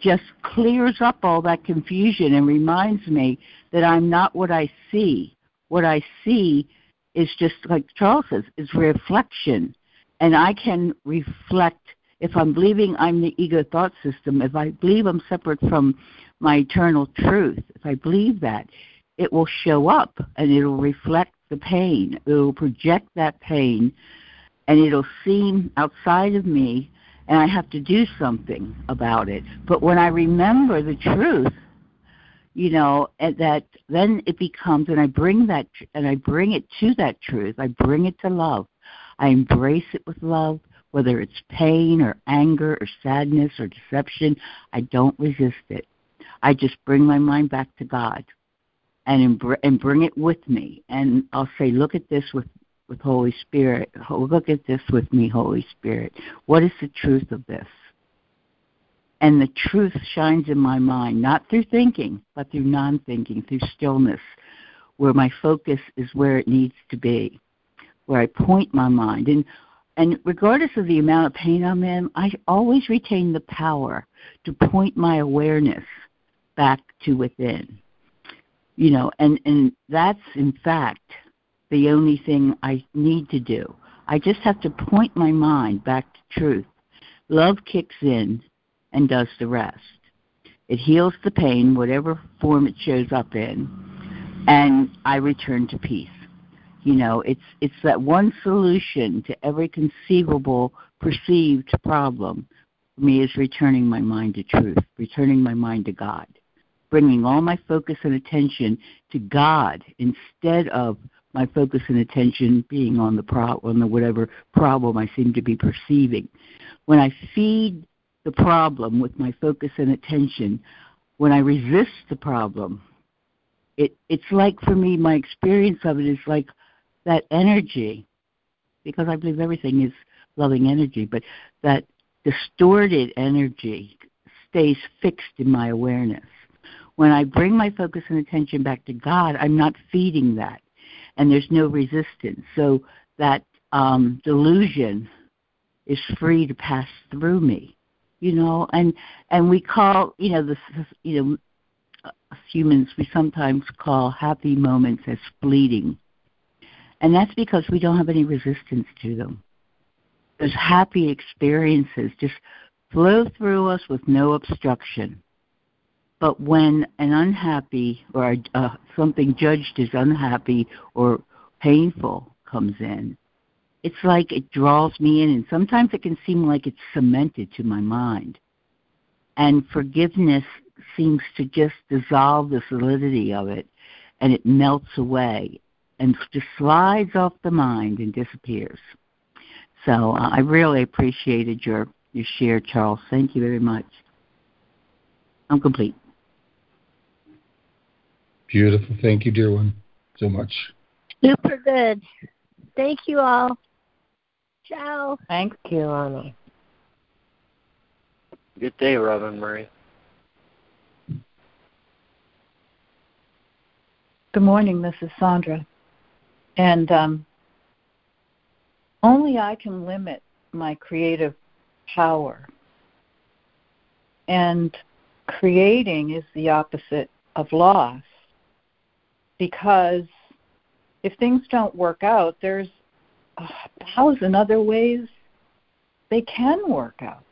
[SPEAKER 10] just clears up all that confusion and reminds me that I'm not what I see. What I see is just like Charles says, is reflection. And I can reflect if I'm believing I'm the ego thought system, if I believe I'm separate from my eternal truth, if I believe that, it will show up and it'll reflect the pain. It will project that pain and it'll seem outside of me and I have to do something about it. But when I remember the truth, you know, and that then it becomes and I bring that and I bring it to that truth. I bring it to love. I embrace it with love, whether it's pain or anger or sadness or deception. I don't resist it. I just bring my mind back to God and and bring it with me. And I'll say, look at this with with Holy Spirit. Look at this with me, Holy Spirit. What is the truth of this? And the truth shines in my mind, not through thinking, but through non-thinking, through stillness, where my focus is where it needs to be, where I point my mind. And and regardless of the amount of pain I'm in, I always retain the power to point my awareness back to within you know and and that's in fact the only thing i need to do. I just have to point my mind back to truth. Love kicks in and does the rest. It heals the pain whatever form it shows up in and i return to peace. You know it's it's that one solution to every conceivable perceived problem for me is returning my mind to truth returning my mind to god bringing all my focus and attention to God instead of my focus and attention being on the problem, on the whatever problem I seem to be perceiving. When I feed the problem with my focus and attention, when I resist the problem, it it's like for me my experience of it is like that energy because I believe everything is loving energy, but that distorted energy stays fixed in my awareness when I bring my focus and attention back to God, I'm not feeding that, and there's no resistance. So that um, delusion is free to pass through me. you know, and and we call, you know, this, you know, humans we sometimes call happy moments as fleeting, and that's because we don't have any resistance to them. Those happy experiences just flow through us with no obstruction. But when an unhappy or uh, something judged as unhappy or painful comes in, it's like it draws me in, and sometimes it can seem like it's cemented to my mind. And forgiveness seems to just dissolve the solidity of it, and it melts away and just slides off the mind and disappears. So uh, I really appreciated your your share, Charles. Thank you very much. I'm complete.
[SPEAKER 8] Beautiful. Thank you, dear one, so much.
[SPEAKER 4] Super good. Thank you all. Ciao.
[SPEAKER 2] Thank you, Anna.
[SPEAKER 1] Good day, Robin Murray.
[SPEAKER 7] Good morning. This is Sandra. And um, only I can limit my creative power. And creating is the opposite of loss because if things don't work out, there's uh, a thousand other ways they can work out.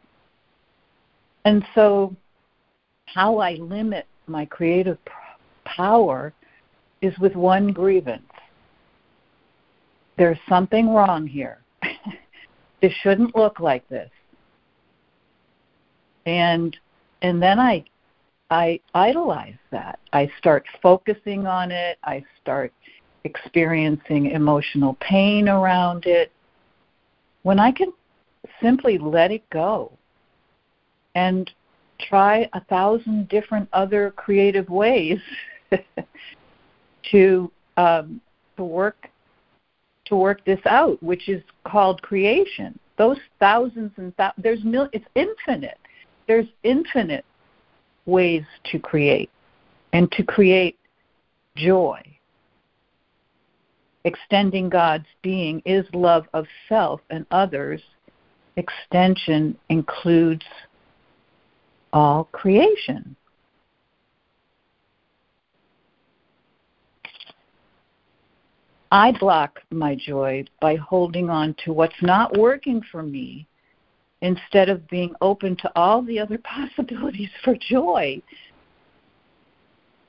[SPEAKER 7] And so, how I limit my creative power is with one grievance. There's something wrong here. this shouldn't look like this. And and then I I idolize that. I start focusing on it. I start experiencing emotional pain around it. When I can simply let it go and try a thousand different other creative ways to um, to work to work this out, which is called creation. Those thousands and thousands, there's mil- it's infinite. There's infinite ways to create and to create joy. Extending God's being is love of self and others. Extension includes all creation. I block my joy by holding on to what's not working for me instead of being open to all the other possibilities for joy.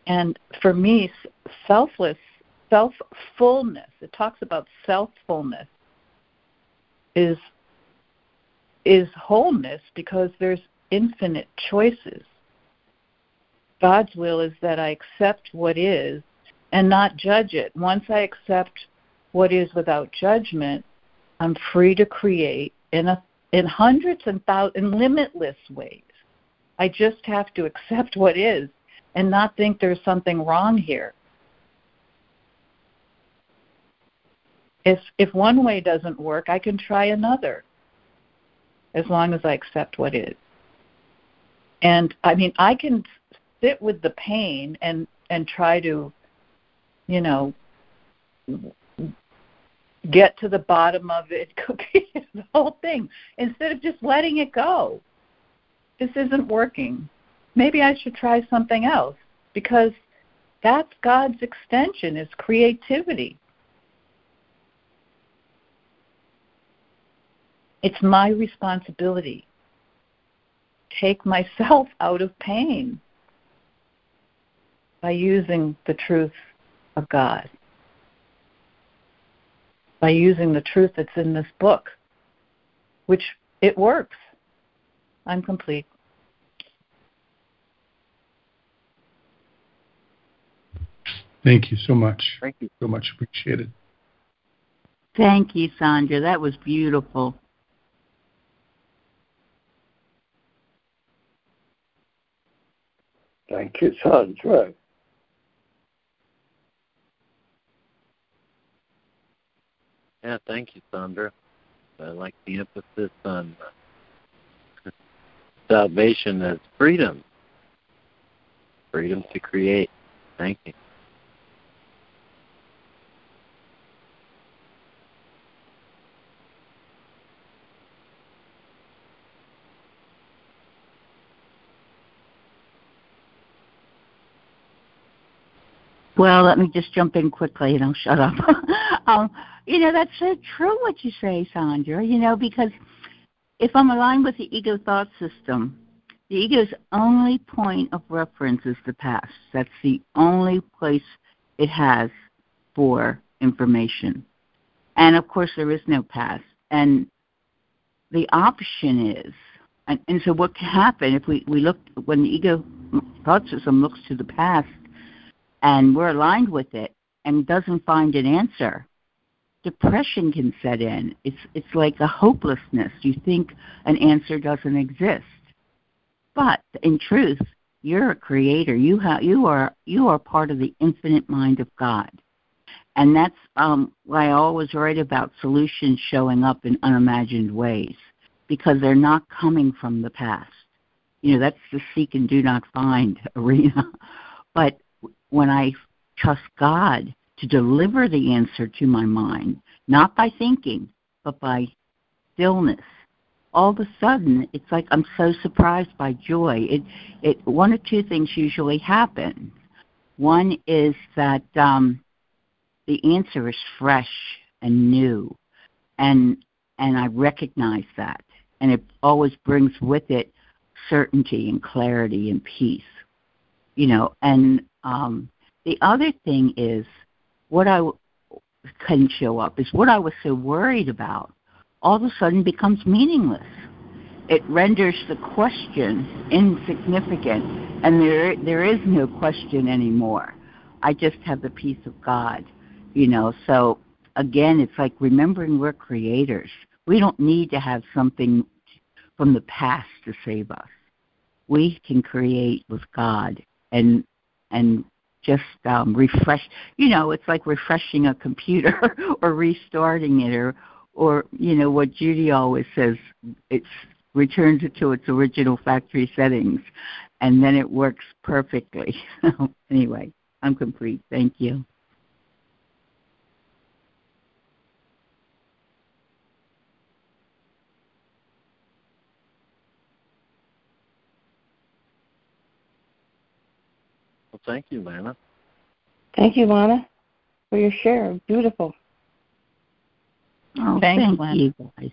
[SPEAKER 7] And for me, selfless, self fullness, it talks about self fullness, is, is wholeness because there's infinite choices. God's will is that I accept what is and not judge it. Once I accept what is without judgment, I'm free to create in a in hundreds and thousands in limitless ways. I just have to accept what is and not think there's something wrong here. If if one way doesn't work, I can try another. As long as I accept what is. And I mean, I can sit with the pain and and try to you know, get to the bottom of it, the whole thing, instead of just letting it go. This isn't working. Maybe I should try something else because that's God's extension is creativity. It's my responsibility. Take myself out of pain by using the truth of God by using the truth that's in this book, which it works. I'm complete.
[SPEAKER 8] Thank you so much.
[SPEAKER 1] Thank you.
[SPEAKER 8] So much appreciated.
[SPEAKER 10] Thank you, Sandra. That was beautiful.
[SPEAKER 3] Thank you, Sandra.
[SPEAKER 1] Yeah, thank you, Sandra. I like the emphasis on uh, salvation as freedom. Freedom to create. Thank you.
[SPEAKER 10] Well, let me just jump in quickly and I'll shut up. um, you know, that's so true what you say, Sandra, you know, because if I'm aligned with the ego thought system, the ego's only point of reference is the past. That's the only place it has for information. And of course, there is no past. And the option is, and, and so what can happen if we, we look, when the ego thought system looks to the past and we're aligned with it and doesn't find an answer, depression can set in. It's it's like a hopelessness. You think an answer doesn't exist. But in truth, you're a creator. You have you are you are part of the infinite mind of God. And that's um, why I always write about solutions showing up in unimagined ways because they're not coming from the past. You know, that's the seek and do not find arena. But when I trust God to deliver the answer to my mind, not by thinking, but by stillness, all of a sudden it's like I'm so surprised by joy. It it one or two things usually happen. One is that um the answer is fresh and new and and I recognize that. And it always brings with it certainty and clarity and peace. You know, and um the other thing is what I can show up is what I was so worried about all of a sudden becomes meaningless. It renders the question insignificant, and there there is no question anymore. I just have the peace of God you know so again it's like remembering we're creators we don't need to have something from the past to save us we can create with god and and just um refresh you know it's like refreshing a computer or restarting it or or you know what judy always says it's returns it to its original factory settings and then it works perfectly. Anyway i'm complete. Thank you
[SPEAKER 1] Well, thank you, Lana.
[SPEAKER 5] Thank you, Lana, for your share. Beautiful.
[SPEAKER 10] Oh,
[SPEAKER 7] Thanks,
[SPEAKER 10] thank
[SPEAKER 7] Lana.
[SPEAKER 10] you guys.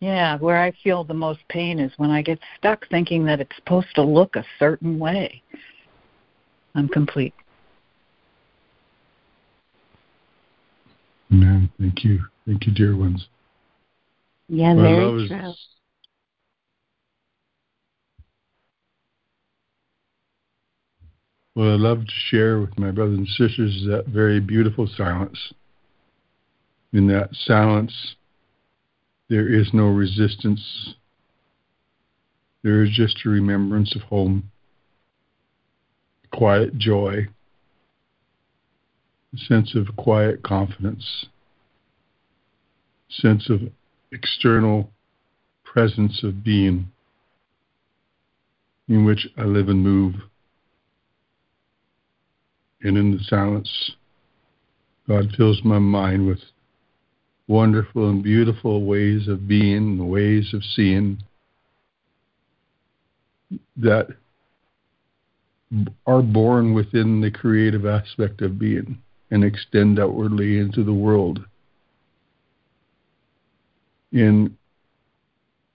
[SPEAKER 7] Yeah, where I feel the most pain is when I get stuck thinking that it's supposed to look a certain way. I'm complete.
[SPEAKER 8] Amen. Thank you. Thank you, dear ones.
[SPEAKER 10] Yeah,
[SPEAKER 8] What
[SPEAKER 10] very
[SPEAKER 8] love is-
[SPEAKER 10] true.
[SPEAKER 8] What I love to share with my brothers and sisters is that very beautiful silence. In that silence, there is no resistance. There is just a remembrance of home, quiet joy, a sense of quiet confidence, sense of external presence of being in which I live and move. And in the silence, God fills my mind with wonderful and beautiful ways of being, ways of seeing that are born within the creative aspect of being and extend outwardly into the world. In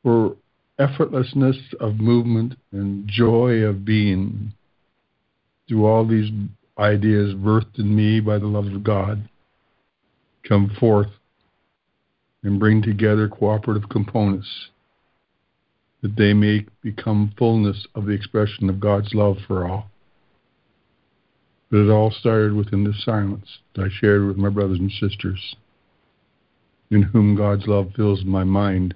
[SPEAKER 8] for effortlessness of movement and joy of being through all these ideas birthed in me by the love of God come forth and bring together cooperative components that they may become fullness of the expression of God's love for all. But it all started within the silence that I shared with my brothers and sisters, in whom God's love fills my mind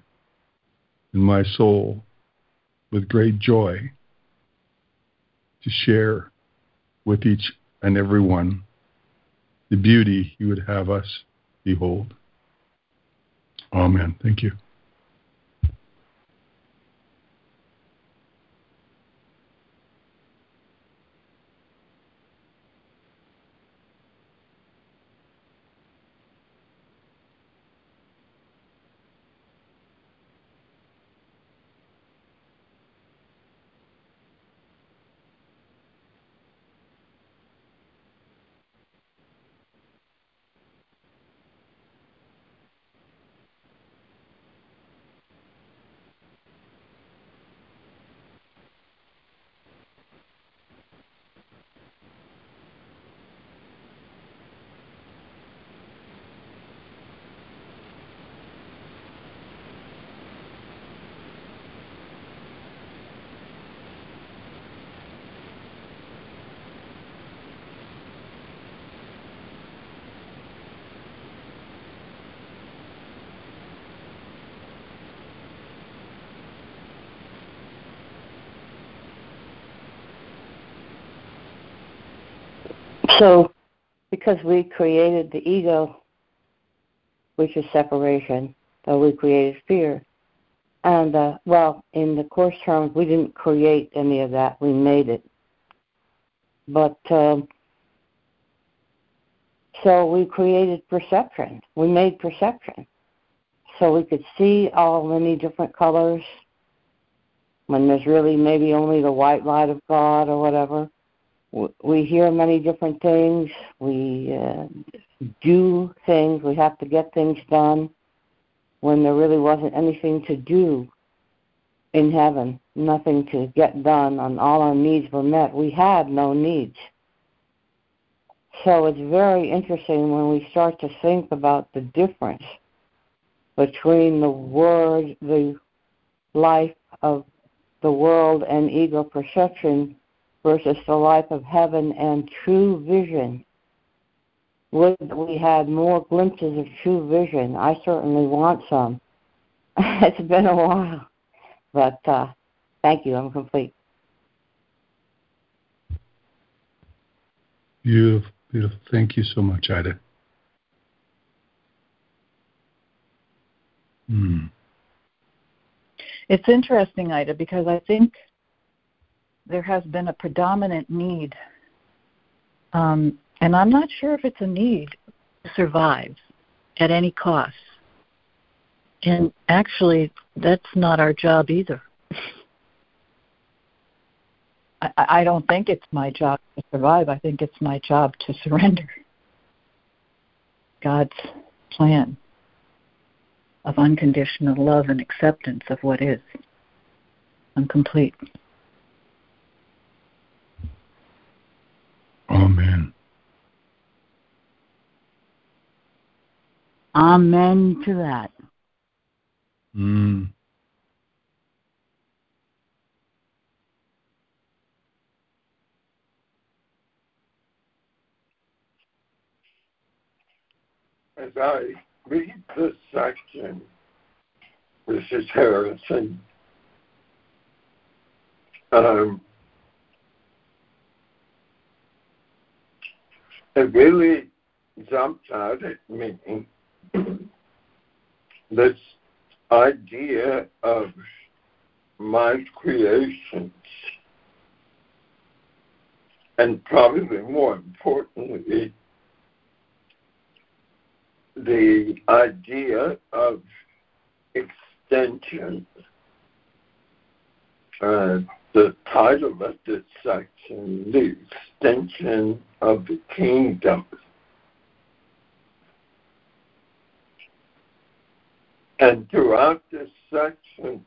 [SPEAKER 8] and my soul with great joy to share with each and every one the beauty He would have us behold. Amen. Thank you.
[SPEAKER 9] So, because we created the ego, which is separation, so we created fear. And, uh, well, in the Course terms, we didn't create any of that, we made it. But, um, so we created perception. We made perception. So we could see all many different colors when there's really maybe only the white light of God or whatever. We hear many different things. We uh, do things. We have to get things done when there really wasn't anything to do in heaven, nothing to get done, and all our needs were met. We had no needs. So it's very interesting when we start to think about the difference between the word, the life of the world and ego perception versus the life of heaven and true vision. Would we had more glimpses of true vision? I certainly want some. it's been a while, but uh, thank you. I'm complete.
[SPEAKER 8] Beautiful. Beautiful. Thank you so much, Ida. Hmm.
[SPEAKER 7] It's interesting, Ida, because I think there has been a predominant need, um, and I'm not sure if it's a need to survive at any cost. And actually, that's not our job either. I, I don't think it's my job to survive. I think it's my job to surrender. God's plan of unconditional love and acceptance of what is. I'm complete.
[SPEAKER 8] Amen.
[SPEAKER 10] Amen to that.
[SPEAKER 8] Mm.
[SPEAKER 3] as I read this section, Mrs. Harrison, um, it really jumped out at me this idea of my creations and probably more importantly the idea of extension. Uh, the title of this section, The Extension of the Kingdom. And throughout this section,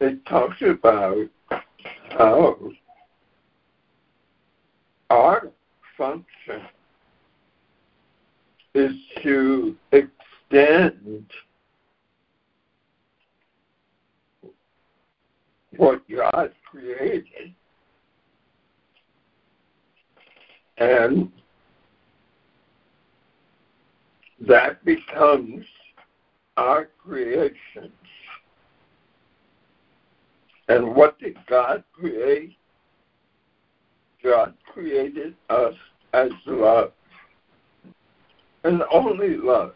[SPEAKER 3] it talks about how our function is to extend what God created. And that becomes our creations. And what did God create? God created us as love and only love.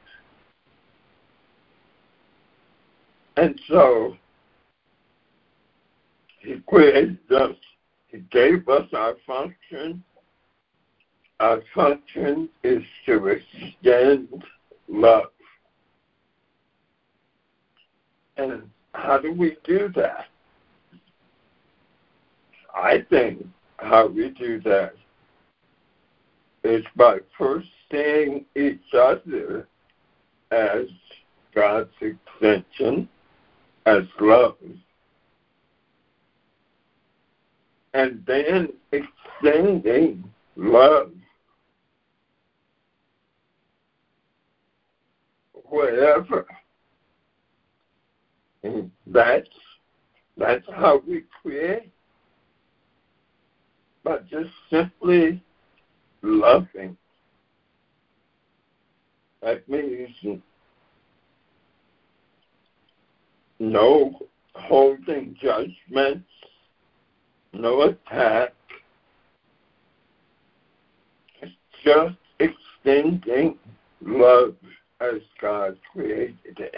[SPEAKER 3] And so he created us, he gave us our function. Our function is to extend love. And how do we do that? I think how we do that is by first seeing each other as God's extension, as love, and then extending love wherever. And that's that's how we create. But just simply loving. That means no holding judgments, no attack, it's just extending love as God created it.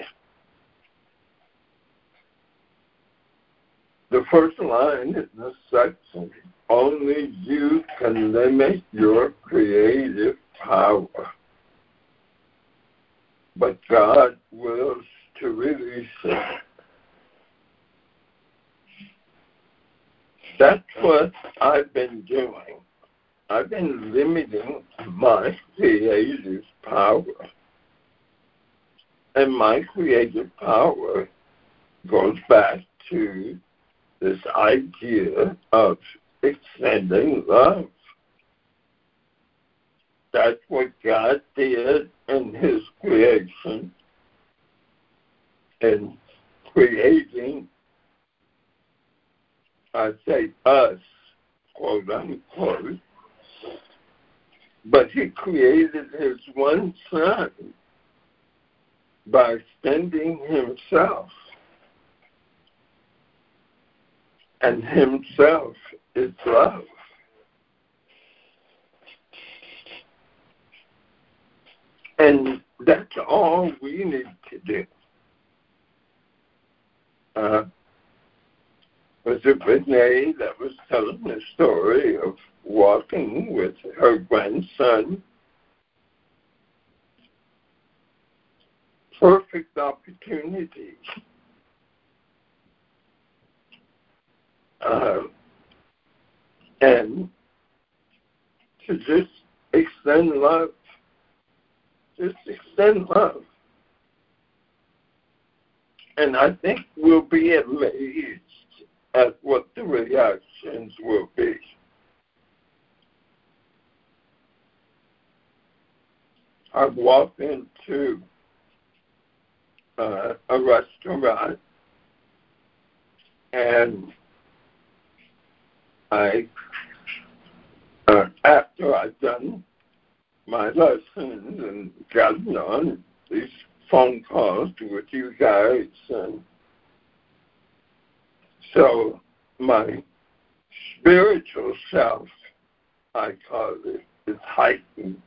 [SPEAKER 3] The first line in the section, only you can limit your creative power. But God wills to release it. That's what I've been doing. I've been limiting my creative power. And my creative power goes back to this idea of extending love. That's what God did in His creation in creating, I say us, quote unquote, but He created His one Son by extending Himself and himself is love. And that's all we need to do. Uh, was it Renee that was telling the story of walking with her grandson? Perfect opportunity uh, and to just extend love. Just extend love. And I think we'll be amazed at what the reactions will be. I walked into uh, a restaurant and I, uh, after I've done my lessons and gotten on these phone calls with you guys, and so my spiritual self, I call it, is heightened.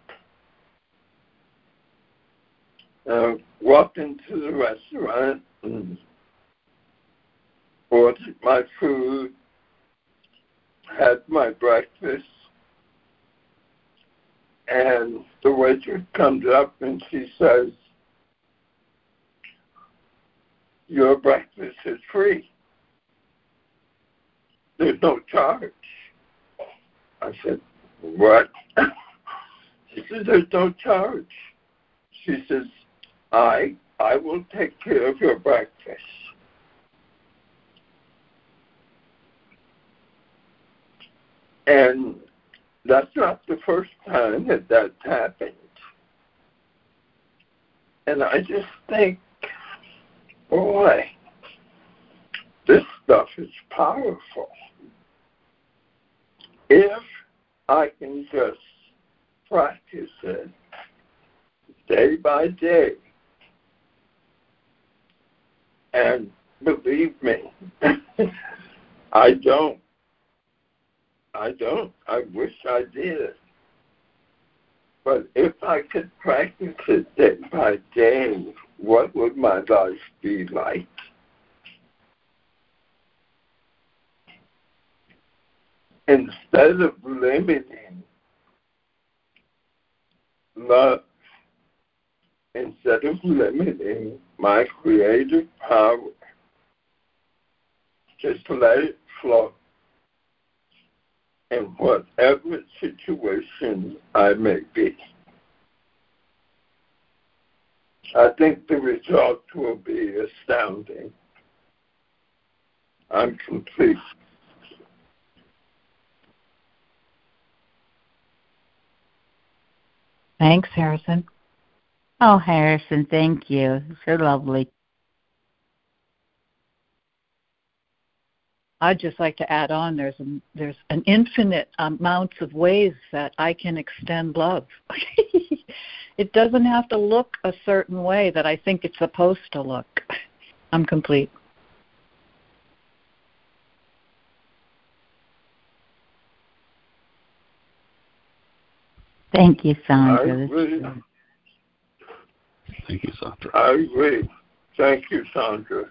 [SPEAKER 3] Uh, walked into the restaurant and ordered my food had my breakfast, and the waitress comes up and she says, Your breakfast is free. There's no charge. I said, What? she says, There's no charge. She says, I I will take care of your breakfast. And that's not the first time that that's happened. And I just think, boy, this stuff is powerful. If I can just practice it day by day, and believe me, I don't I don't. I wish I did. But if I could practice it day by day, what would my life be like? Instead of limiting love, instead of limiting my creative power, just let it flow in whatever situation I may be. I think the results will be astounding. I'm complete.
[SPEAKER 7] Thanks, Harrison.
[SPEAKER 10] Oh, Harrison, thank you. So lovely.
[SPEAKER 7] I'd just like to add on there's an, there's an infinite amounts of ways that I can extend love. it doesn't have to look a certain way that I think it's supposed to look. I'm complete.
[SPEAKER 10] Thank you,
[SPEAKER 3] I
[SPEAKER 10] Sandra.
[SPEAKER 3] agree.
[SPEAKER 11] Thank you, Sandra.
[SPEAKER 3] I agree. Thank you, Sandra.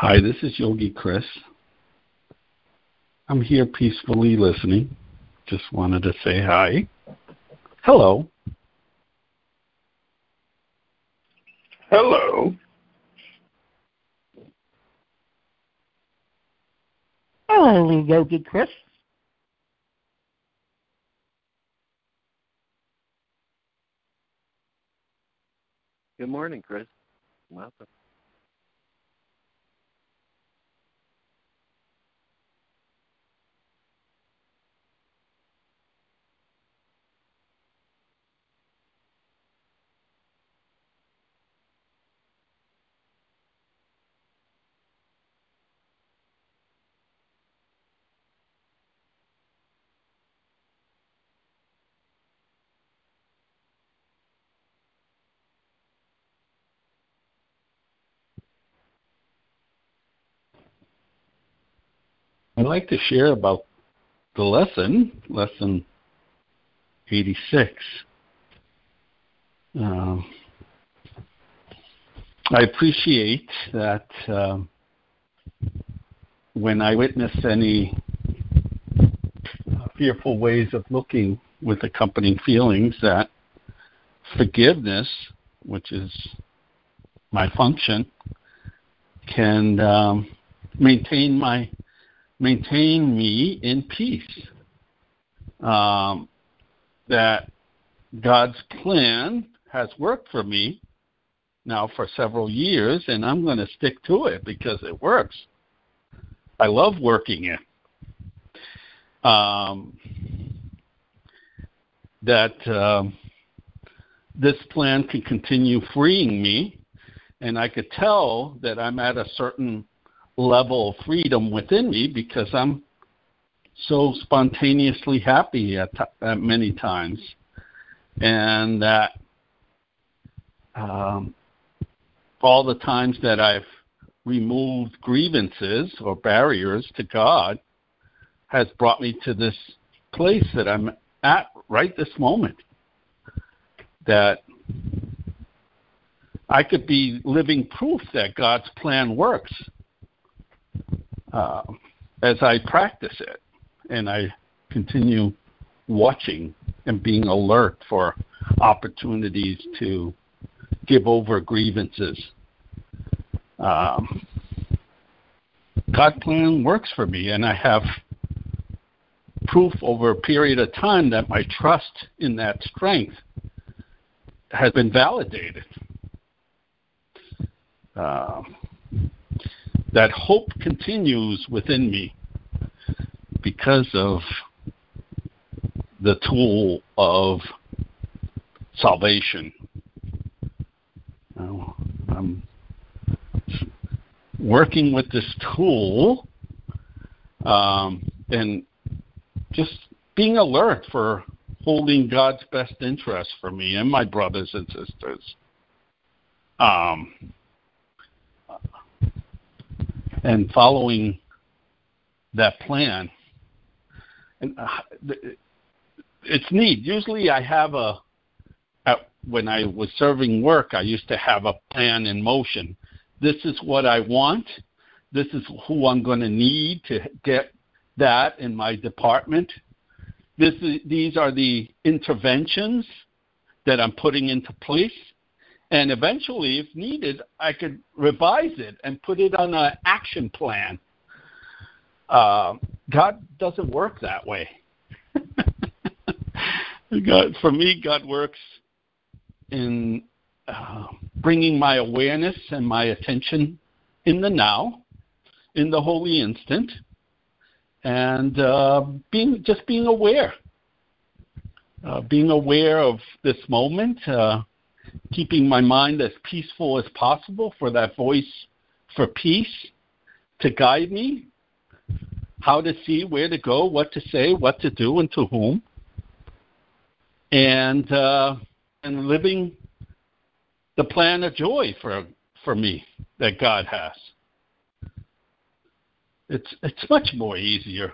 [SPEAKER 11] Hi, this is Yogi Chris. I'm here peacefully listening. Just wanted to say hi. Hello.
[SPEAKER 3] Hello.
[SPEAKER 12] Hello, Yogi Chris.
[SPEAKER 1] Good morning, Chris. Welcome.
[SPEAKER 11] Like to share about the lesson, lesson 86. Um, I appreciate that um, when I witness any uh, fearful ways of looking with accompanying feelings, that forgiveness, which is my function, can um, maintain my maintain me in peace. Um, that God's plan has worked for me now for several years, and I'm going to stick to it because it works. I love working it. Um, that um, this plan can continue freeing me, and I could tell that I'm at a certain level of freedom within me because I'm so spontaneously happy at, at many times, and that um, all the times that I've removed grievances or barriers to God has brought me to this place that I'm at right this moment. That I could be living proof that God's plan works uh, as I practice it and I continue watching and being alert for opportunities to give over grievances. Um, God plan works for me, and I have proof over a period of time that my trust in that strength has been validated. Uh, that hope continues within me because of the tool of salvation. Now, I'm working with this tool um, and just being alert for holding God's best interest for me and my brothers and sisters. Um, and following that plan. And uh, it's neat. Usually, I have a when I was serving work, I used to have a plan in motion. This is what I want. This is who I'm going to need to get that in my department. This is, these are the interventions that I'm putting into place. And eventually, if needed, I could revise it and put it on an action plan. Uh, God doesn't work that way. God, for me, God works in uh, bringing my awareness and my attention in the now, in the holy instant, and uh, being just being aware, uh, being aware of this moment, uh, keeping my mind as peaceful as possible for that voice for peace to guide me, how to see, where to go, what to say, what to do, and to whom, and uh, and living the plan of joy for for me that God has. It's it's much more easier.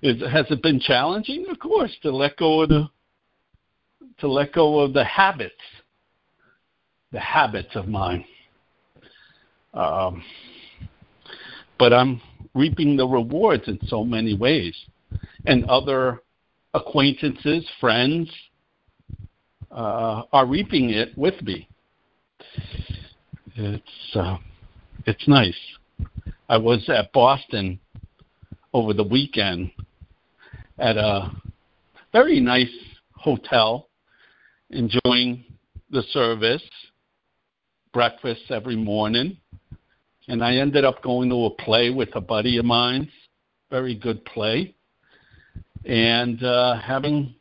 [SPEAKER 11] Is, has it been challenging? Of course, to let go of the to let go of the habits, the habits of mine. Um, but I'm reaping the rewards in so many ways, and other acquaintances, friends, uh, are reaping it with me. It's uh, it's nice. I was at Boston over the weekend at a very nice hotel, enjoying the service, breakfast every morning, and I ended up going to a play with a buddy of mine, very good play, and uh, having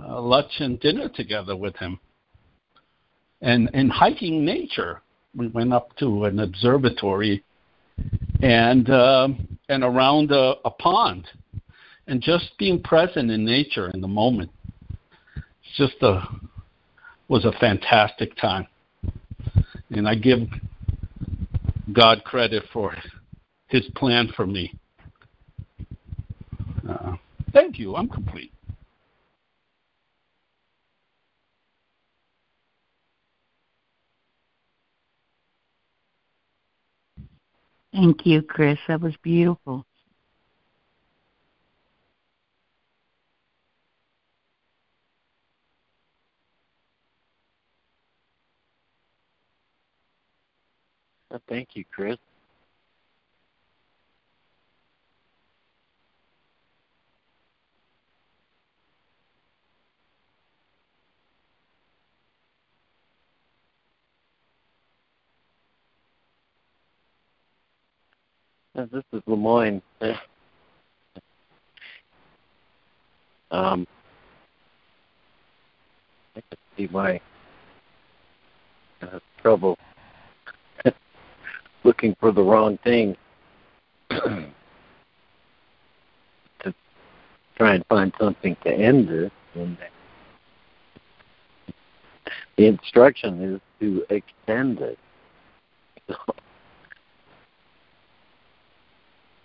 [SPEAKER 11] uh, lunch and dinner together with him. And and hiking nature, we went up to an observatory and uh, and around a, a pond, and just being present in nature in the moment. Just a was a fantastic time, and I give God credit for His plan for me. Uh, thank you. I'm complete.
[SPEAKER 10] Thank you, Chris. That was beautiful.
[SPEAKER 1] Thank you, Chris. This is LeMoyne. Um, I can see my uh, trouble looking for the wrong thing to try and find something to end this. And the instruction is to extend it.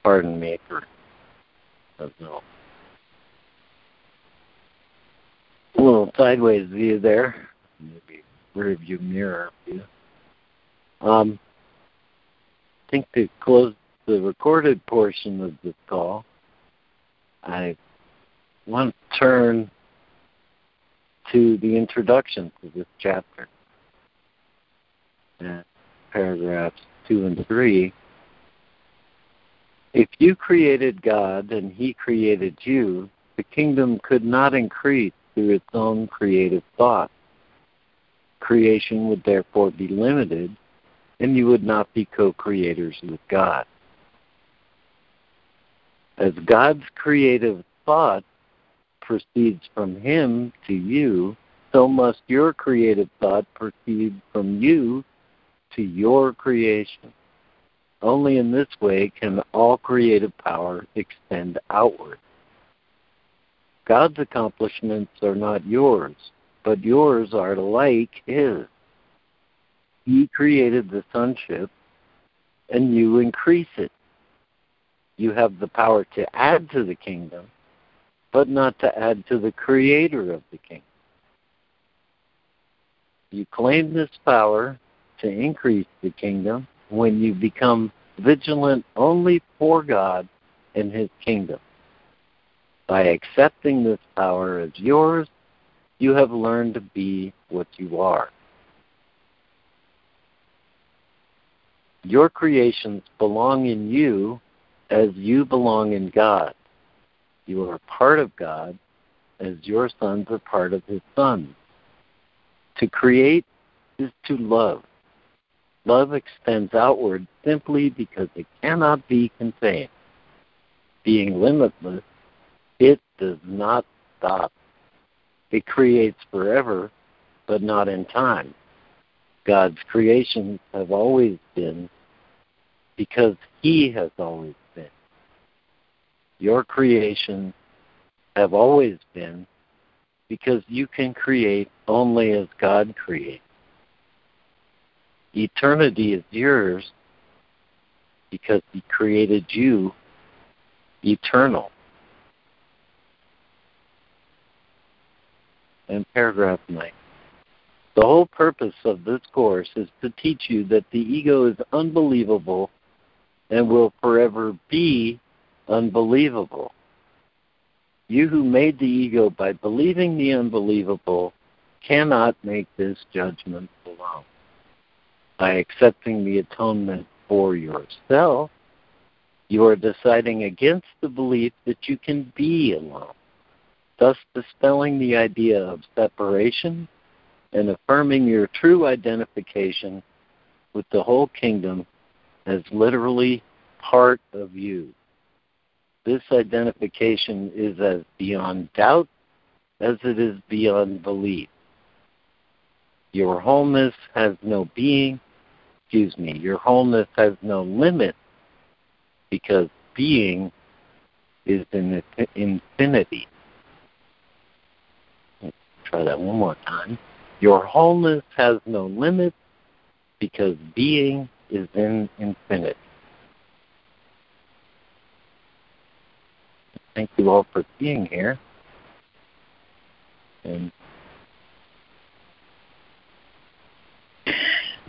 [SPEAKER 1] Pardon me for a little sideways view there, maybe rear view mirror view. Um, think to close the recorded portion of this call, I want to turn to the introduction to this chapter. And paragraphs two and three if you created God and He created you, the kingdom could not increase through its own creative thought. Creation would therefore be limited and you would not be co creators with God. As God's creative thought proceeds from Him to you, so must your creative thought proceed from you to your creation. Only in this way can all creative power extend outward. God's accomplishments are not yours, but yours are like His. He created the sonship, and you increase it. You have the power to add to the kingdom, but not to add to the creator of the kingdom. You claim this power to increase the kingdom when you become vigilant only for God and His kingdom. By accepting this power as yours, you have learned to be what you are. Your creations belong in you as you belong in God. You are part of God as your sons are part of His Son. To create is to love. Love extends outward simply because it cannot be contained. Being limitless, it does not stop. It creates forever, but not in time. God's creations have always been because He has always been. Your creations have always been because you can create only as God creates. Eternity is yours because He created you eternal. And paragraph 9. The whole purpose of this course is to teach you that the ego is unbelievable and will forever be unbelievable. You who made the ego by believing the unbelievable cannot make this judgment alone. By accepting the atonement for yourself, you are deciding against the belief that you can be alone, thus dispelling the idea of separation and affirming your true identification with the whole kingdom as literally part of you. This identification is as beyond doubt as it is beyond belief. Your wholeness has no being, excuse me, your wholeness has no limit because being is in infinity. Let's try that one more time. Your wholeness has no limits because being is in infinite. Thank you all for being here. And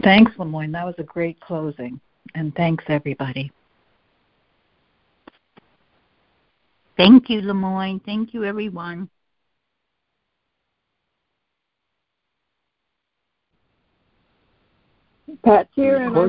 [SPEAKER 7] Thanks, LeMoyne. That was a great closing. And thanks, everybody.
[SPEAKER 10] Thank you, LeMoyne. Thank you, everyone.
[SPEAKER 5] Pat's here, and I'm